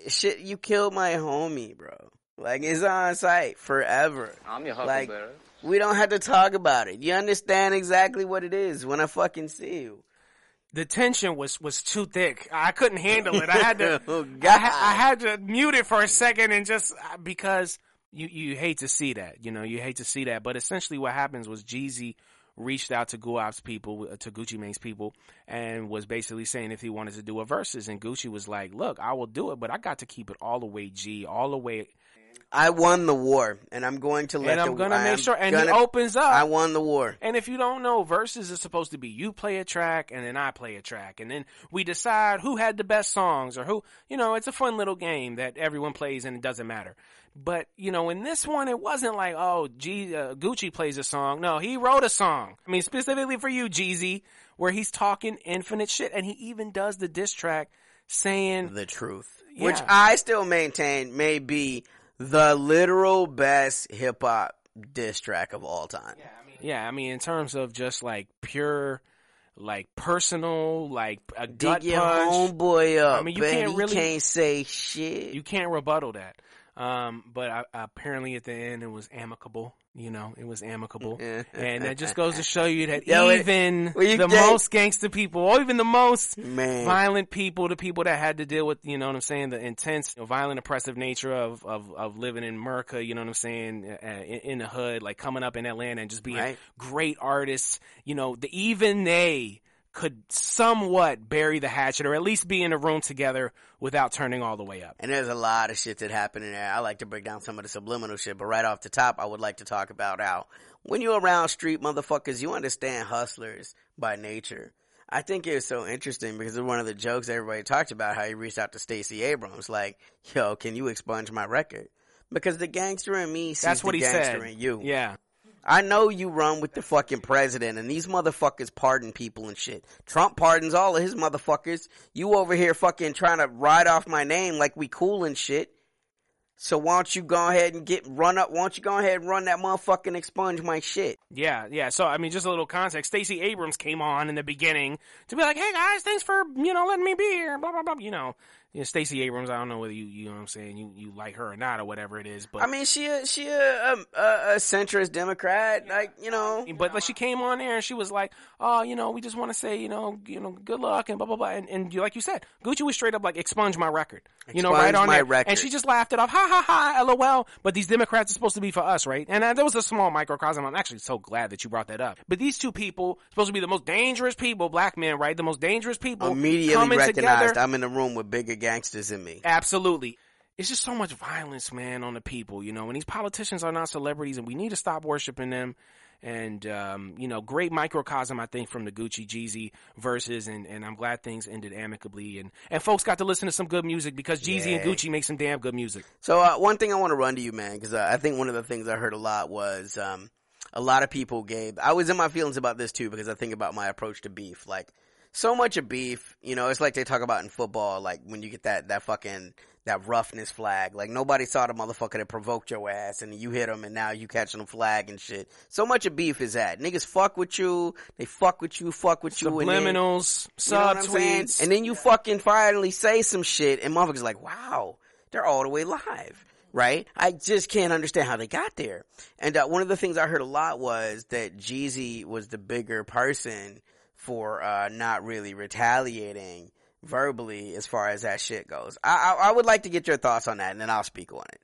shit, you killed my homie, bro. Like, it's on site forever. I'm your Like, huckleberry. we don't have to talk about it. You understand exactly what it is when I fucking see you. the tension was was too thick. I couldn't handle it. I had to. Oh, I, God. ha- I had to mute it for a second and just uh, because you you hate to see that. You know, you hate to see that. But essentially, what happens was Jeezy reached out to Guwop's people, uh, to Gucci Mane's people, and was basically saying if he wanted to do a versus, and Gucci was like, "Look, I will do it, but I got to keep it all the way G, all the way." I won the war, and I'm going to let. You know. And I'm the, gonna I make sure. And he gonna- opens up. I won the war. And if you don't know, verses is supposed to be you play a track and then I play a track and then we decide who had the best songs or who, you know, it's a fun little game that everyone plays and it doesn't matter. But, you know, in this one, it wasn't like, oh, G, uh, Gucci plays a song. No, he wrote a song. I mean, specifically for you, Jeezy, where he's talking infinite shit and he even does the diss track saying the truth, Yeah. which I still maintain may be the literal best hip hop diss track of all time. Yeah, I mean, in terms of just like pure, like personal, like a Dig gut your punch. homeboy up. I mean, you man. can't He really can't say shit. You can't rebuttal that. Um, but I, apparently at the end it was amicable. You know, it was amicable, and that just goes to show you that Yo, even the can't- most gangster people, or even the most Man. violent people, the people that had to deal with, you know what I'm saying, the intense, you know, violent, oppressive nature of, of, of living in America, you know what I'm saying, uh, in, in the hood, like coming up in Atlanta and just being Right. great artists, you know, the, even they could somewhat bury the hatchet or at least be in a room together without turning all the way up. And there's a lot of shit that happened in there. I like to break down some of the subliminal shit, but right off the top, I would like to talk about how when you're around street motherfuckers, you understand hustlers by nature. I think it was so interesting because it's one of the jokes everybody talked about how he reached out to Stacey Abrams, like, yo, can you expunge my record? Because the gangster in me sees That's what the he gangster said. in you. Yeah. I know you run with the fucking president and these motherfuckers pardon people and shit. Trump pardons all of his motherfuckers. You over here fucking trying to ride off my name like we cool and shit. So why don't you go ahead and get run up? Why don't you go ahead and run that motherfucking expunge my shit? Yeah, yeah. So I mean, just a little context. Stacey Abrams came on in the beginning to be like, "Hey guys, thanks for you know letting me be here." Blah blah blah. You know, you know, Stacey Abrams. I don't know whether you you know what I'm saying you you like her or not or whatever it is, but I mean, she a, she a, a, a centrist Democrat, like you know. But like she came on there and she was like, "Oh, you know, we just want to say, you know, you know, good luck and blah blah blah." And, and you, like you said, Gucci was straight up like, "Expunge my record," you know, right on my there. record. And she just laughed it off, "Ha ha ha, lol." But these Democrats are supposed to be for us, right? And uh, that was a small microcosm. I'm actually so glad that you brought that up. But these two people supposed to be the most dangerous people, black men, right? The most dangerous people Immediately recognized together. I'm in the room with bigger gangsters in me. Absolutely. It's just so much violence, man, on the people, you know, and these politicians are not celebrities and we need to stop worshiping them. And, um, you know, great microcosm, I think, from the Gucci Jeezy verses. And, and I'm glad things ended amicably. And, and folks got to listen to some good music because Jeezy and Gucci make some damn good music. So uh, one thing I want to run to you, man, because uh, I think one of the things I heard a lot was um, a lot of people gave. I was in my feelings about this too because I think about my approach to beef. Like so much of beef, you know, it's like they talk about in football. Like when you get that that fucking that roughness flag. Like nobody saw the motherfucker that provoked your ass, and you hit him, and now you catching the flag and shit. So much of beef is that niggas fuck with you, they fuck with you, fuck with you, Subliminals, you know what subtweets. And then you fucking finally say some shit, and motherfuckers like, wow, they're all the way live. Right? I just can't understand how they got there. And uh, one of the things I heard a lot was that Jeezy was the bigger person for uh, not really retaliating verbally as far as that shit goes. I, I, I would like to get your thoughts on that, and then I'll speak on it.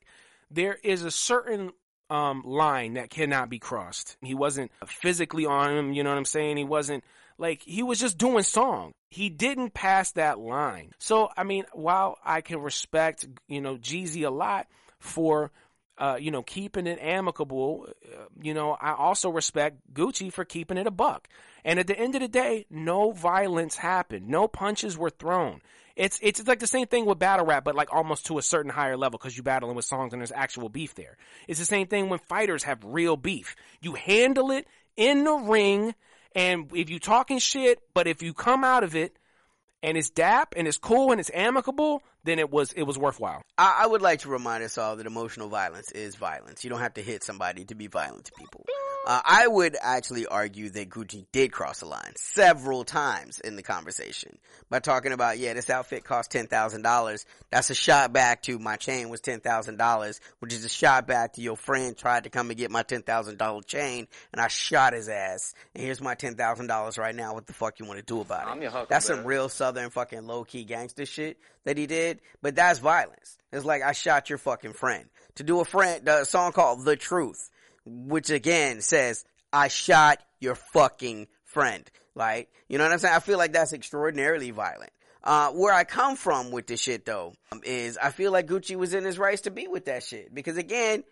there is a certain um, line that cannot be crossed. He wasn't physically on him, you know what I'm saying? He wasn't like he was just doing song. He didn't pass that line. So I mean, while I can respect, you know, Jeezy a lot for uh, you know, keeping it amicable, uh, you know, I also respect Gucci for keeping it a buck. And at the end of the day, no violence happened. No punches were thrown. It's it's like the same thing with battle rap, but like almost to a certain higher level because you're battling with songs and there's actual beef there. It's the same thing when fighters have real beef. You handle it in the ring, and if you talking shit, but if you come out of it and it's dap and it's cool and it's amicable, then it was it was worthwhile. I, I would like to remind us all that emotional violence is violence. You don't have to hit somebody to be violent to people. Uh, I would actually argue that Gucci did cross the line several times in the conversation by talking about, yeah, this outfit cost ten thousand dollars. That's a shot back to my chain was ten thousand dollars, which is a shot back to your friend tried to come and get my ten thousand dollar chain, and I shot his ass. And here's my ten thousand dollars right now. What the fuck you want to do about it? I'm your That's some real southern fucking low key gangster shit that he did, but that's violence. It's like I shot your fucking friend. To do a friend, the song called The Truth, which again says, I shot your fucking friend. Like, you know what I'm saying? I feel like that's extraordinarily violent. Uh, where I come from with this shit though, um, is I feel like Gucci was in his rights to be with that shit. Because again,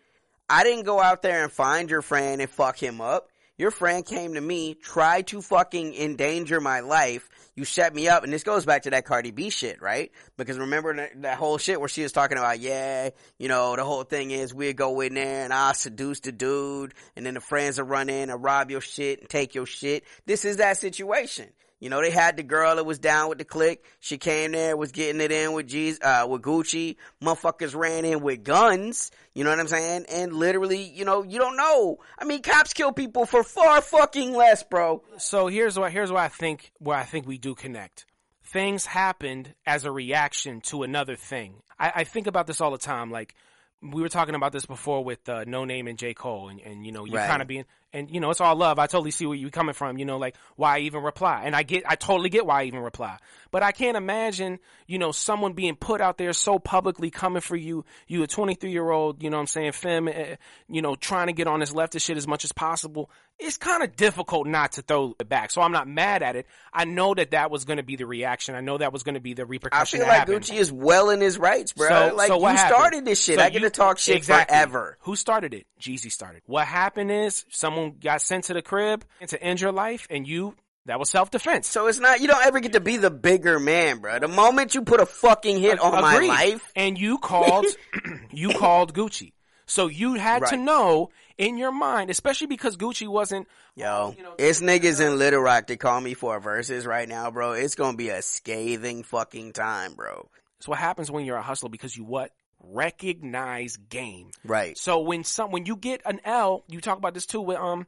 I didn't go out there and find your friend and fuck him up. Your friend came to me, tried to fucking endanger my life. You set me up, and this goes back to that Cardi B shit, right? Because remember that, whole shit where she was talking about, yeah, you know, the whole thing is we'd go in there and I'll seduce the dude, and then the friends will run in and rob your shit and take your shit. This is that situation. You know, they had the girl that was down with the clique. She came there, was getting it in with G's, uh, with Gucci. Motherfuckers ran in with guns. You know what I'm saying? And literally, you know, you don't know. I mean, cops kill people for far fucking less, bro. So here's what here's why I think where I think we do connect. Things happened as a reaction to another thing. I, I think about this all the time. Like we were talking about this before with uh, Noname and J Cole, and, and you know you Right. kind of being and you know it's all love. I totally see where you're coming from. You know, like why even reply, and I get I totally get why I even reply. But I can't imagine you know someone being put out there so publicly coming for you. You a 23 year old, you know what I'm saying, femme, eh, you know, trying to get on this leftist shit as much as possible. It's kind of difficult not to throw it back. So I'm not mad at it. I know that that was going to be the reaction. I know that was going to be the repercussion. I feel like happened. Gucci is well in his rights, bro. So, like so you started this shit. So I get you- to talk shit exactly. forever. Who started it? Jeezy started. What happened is someone got sent to the crib and to end your life, and you that was self defense. So it's not you don't ever get to be the bigger man, bro. The moment you put a fucking hit on my life, and you called, you called Gucci. So you had to know in your mind, especially because Gucci wasn't. yo, it's niggas in Little Rock that call me for verses right now, bro. It's gonna be a scathing fucking time, bro. It's what happens when you're a hustler because you what recognize game. Right. So when some when you get an L, you talk about this too with um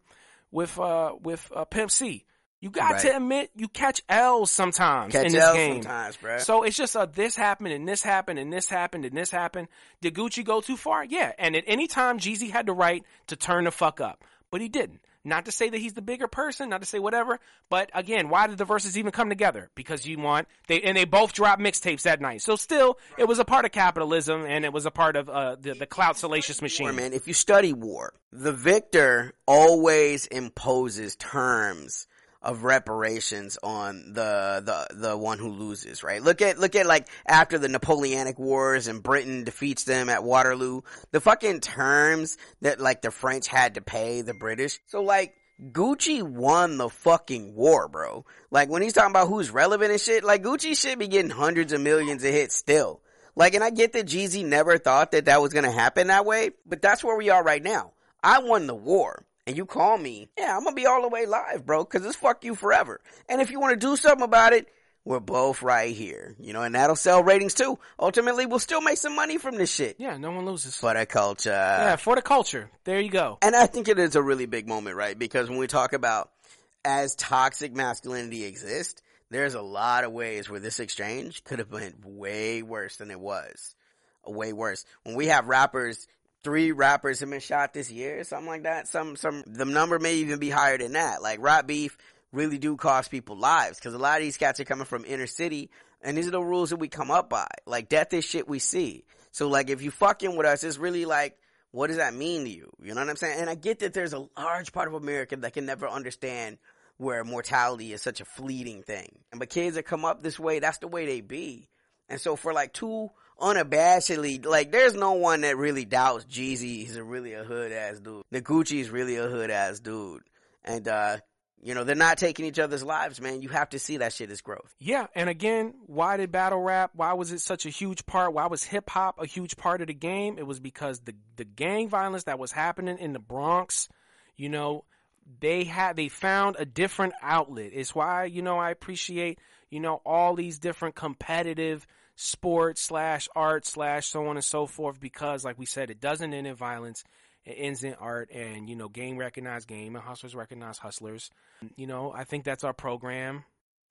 with uh with uh, Pimp C. You got Right. to admit you catch L's sometimes Catch in this L's game. sometimes, bruh. So it's just a this happened and this happened and this happened and this happened. Did Gucci go too far? Yeah. And at any time, Jeezy had the right to turn the fuck up, but he didn't. Not to say that he's the bigger person, not to say whatever, but again, why did the verses even come together? Because you want they and they both dropped mixtapes that night. So still, it was a part of capitalism and it was a part of uh, the the clout salacious machine. War, man. If you study war, the victor always imposes terms of reparations on the the the one who loses, right? Look at look at like after the Napoleonic Wars and Britain defeats them at Waterloo, the fucking terms that like the French had to pay the British. So like Gucci won the fucking war, bro. Like when he's talking about who's relevant and shit, like Gucci should be getting hundreds of millions of hits still. Like, and I get that Jeezy never thought that that was gonna happen that way, but that's where we are right now. I won the war. And you call me, yeah, I'm gonna be all the way live, bro, cause it's fuck you forever. And if you wanna do something about it, we're both right here. You know, and that'll sell ratings too. Ultimately, we'll still make some money from this shit. Yeah, no one loses. For the culture. yeah, for the culture. There you go. And I think it is a really big moment, right? Because when we talk about as toxic masculinity exists, there's a lot of ways where this exchange could have been way worse than it was. Way worse. When we have rappers, three rappers have been shot this year, something like that. Some, some, the number may even be higher than that. Like rap beef really do cost people lives because a lot of these cats are coming from inner city and these are the rules that we come up by. Like death is shit we see. So like if you fucking with us, it's really like, what does that mean to you? You know what I'm saying? And I get that there's a large part of America that can never understand where mortality is such a fleeting thing. And but kids that come up this way, that's the way they be. And so for like two unabashedly, like there's no one that really doubts Jeezy is a really a hood ass dude. The Gucci is really a hood ass dude. And uh, you know, they're not taking each other's lives, man. You have to see that shit as growth. Yeah, and again, why did battle rap? Why was it such a huge part? Why was hip hop a huge part of the game? It was because the the gang violence that was happening in the Bronx, you know, they had they found a different outlet. It's why you know I appreciate you know all these different competitive sports slash art slash so on and so forth because like we said, it doesn't end in violence. It ends in art and, you know, game recognize game and hustlers recognize hustlers. You know, I think that's our program.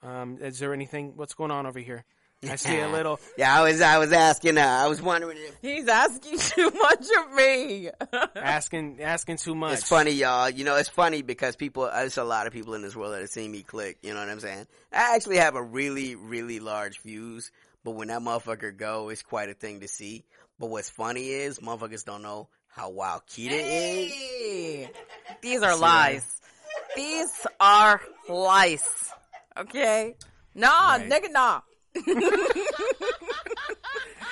Um, is there anything, what's going on over here? I see a little. yeah, I was, I was asking, uh, I was wondering if. He's asking too much of me. asking, asking too much. It's funny, y'all. You know, it's funny because people, there's a lot of people in this world that have seen me click. You know what I'm saying? I actually have a really, really large views, but when that motherfucker go, it's quite a thing to see. But what's funny is motherfuckers don't know how wild Keita is. These are lies. These are lies. Okay? Nah, Right. nigga, nah.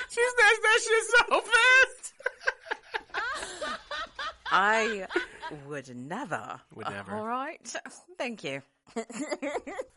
She says that shit so fast. I would never. Would never. All right. Thank you.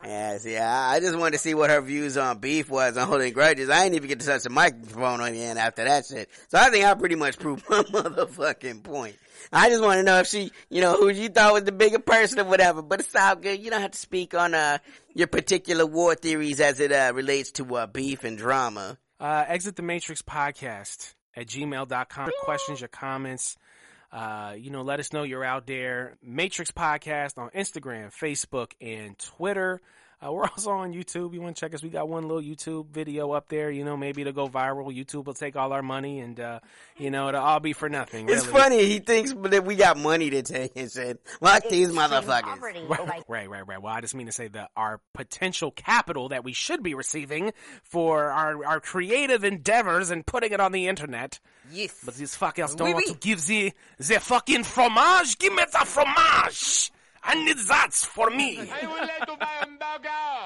Yeah, see, I I just wanted to see what her views on beef was on holding grudges. I didn't even get to touch the microphone on the end after that shit. So I think I pretty much proved my motherfucking point. I just want to know if she, you know, who you thought was the bigger person or whatever. But it's all good. You don't have to speak on uh your particular war theories as it uh, relates to uh, beef and drama. Uh, Exit the Matrix podcast at gmail.com. Your questions, your comments. Uh, you know, let us know you're out there. Matrix Podcast on Instagram, Facebook, and Twitter. Uh, we're also on YouTube. You want to check us? We got one little YouTube video up there. You know, maybe it'll go viral. YouTube will take all our money, and uh, you know, it'll all be for nothing. It's really. funny. He thinks that we got money to take and shit. Like these motherfuckers. Right, right, right, right. Well, I just mean to say that our potential capital that we should be receiving for our, our creative endeavors and putting it on the internet. Yes. But these fuckers don't Oui, want oui. to give the, the fucking fromage. Give me the fromage. I need that for me.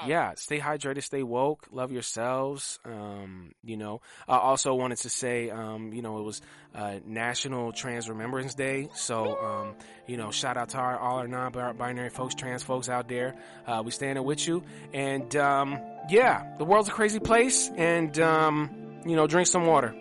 yeah, stay hydrated, stay woke, love yourselves. Um, you know, I also wanted to say, um, you know, it was uh, National Trans Remembrance Day, so um, you know, shout out to our, all our non-binary folks, trans folks out there. Uh, we standing with you, and um, yeah, the world's a crazy place, and um, you know, drink some water.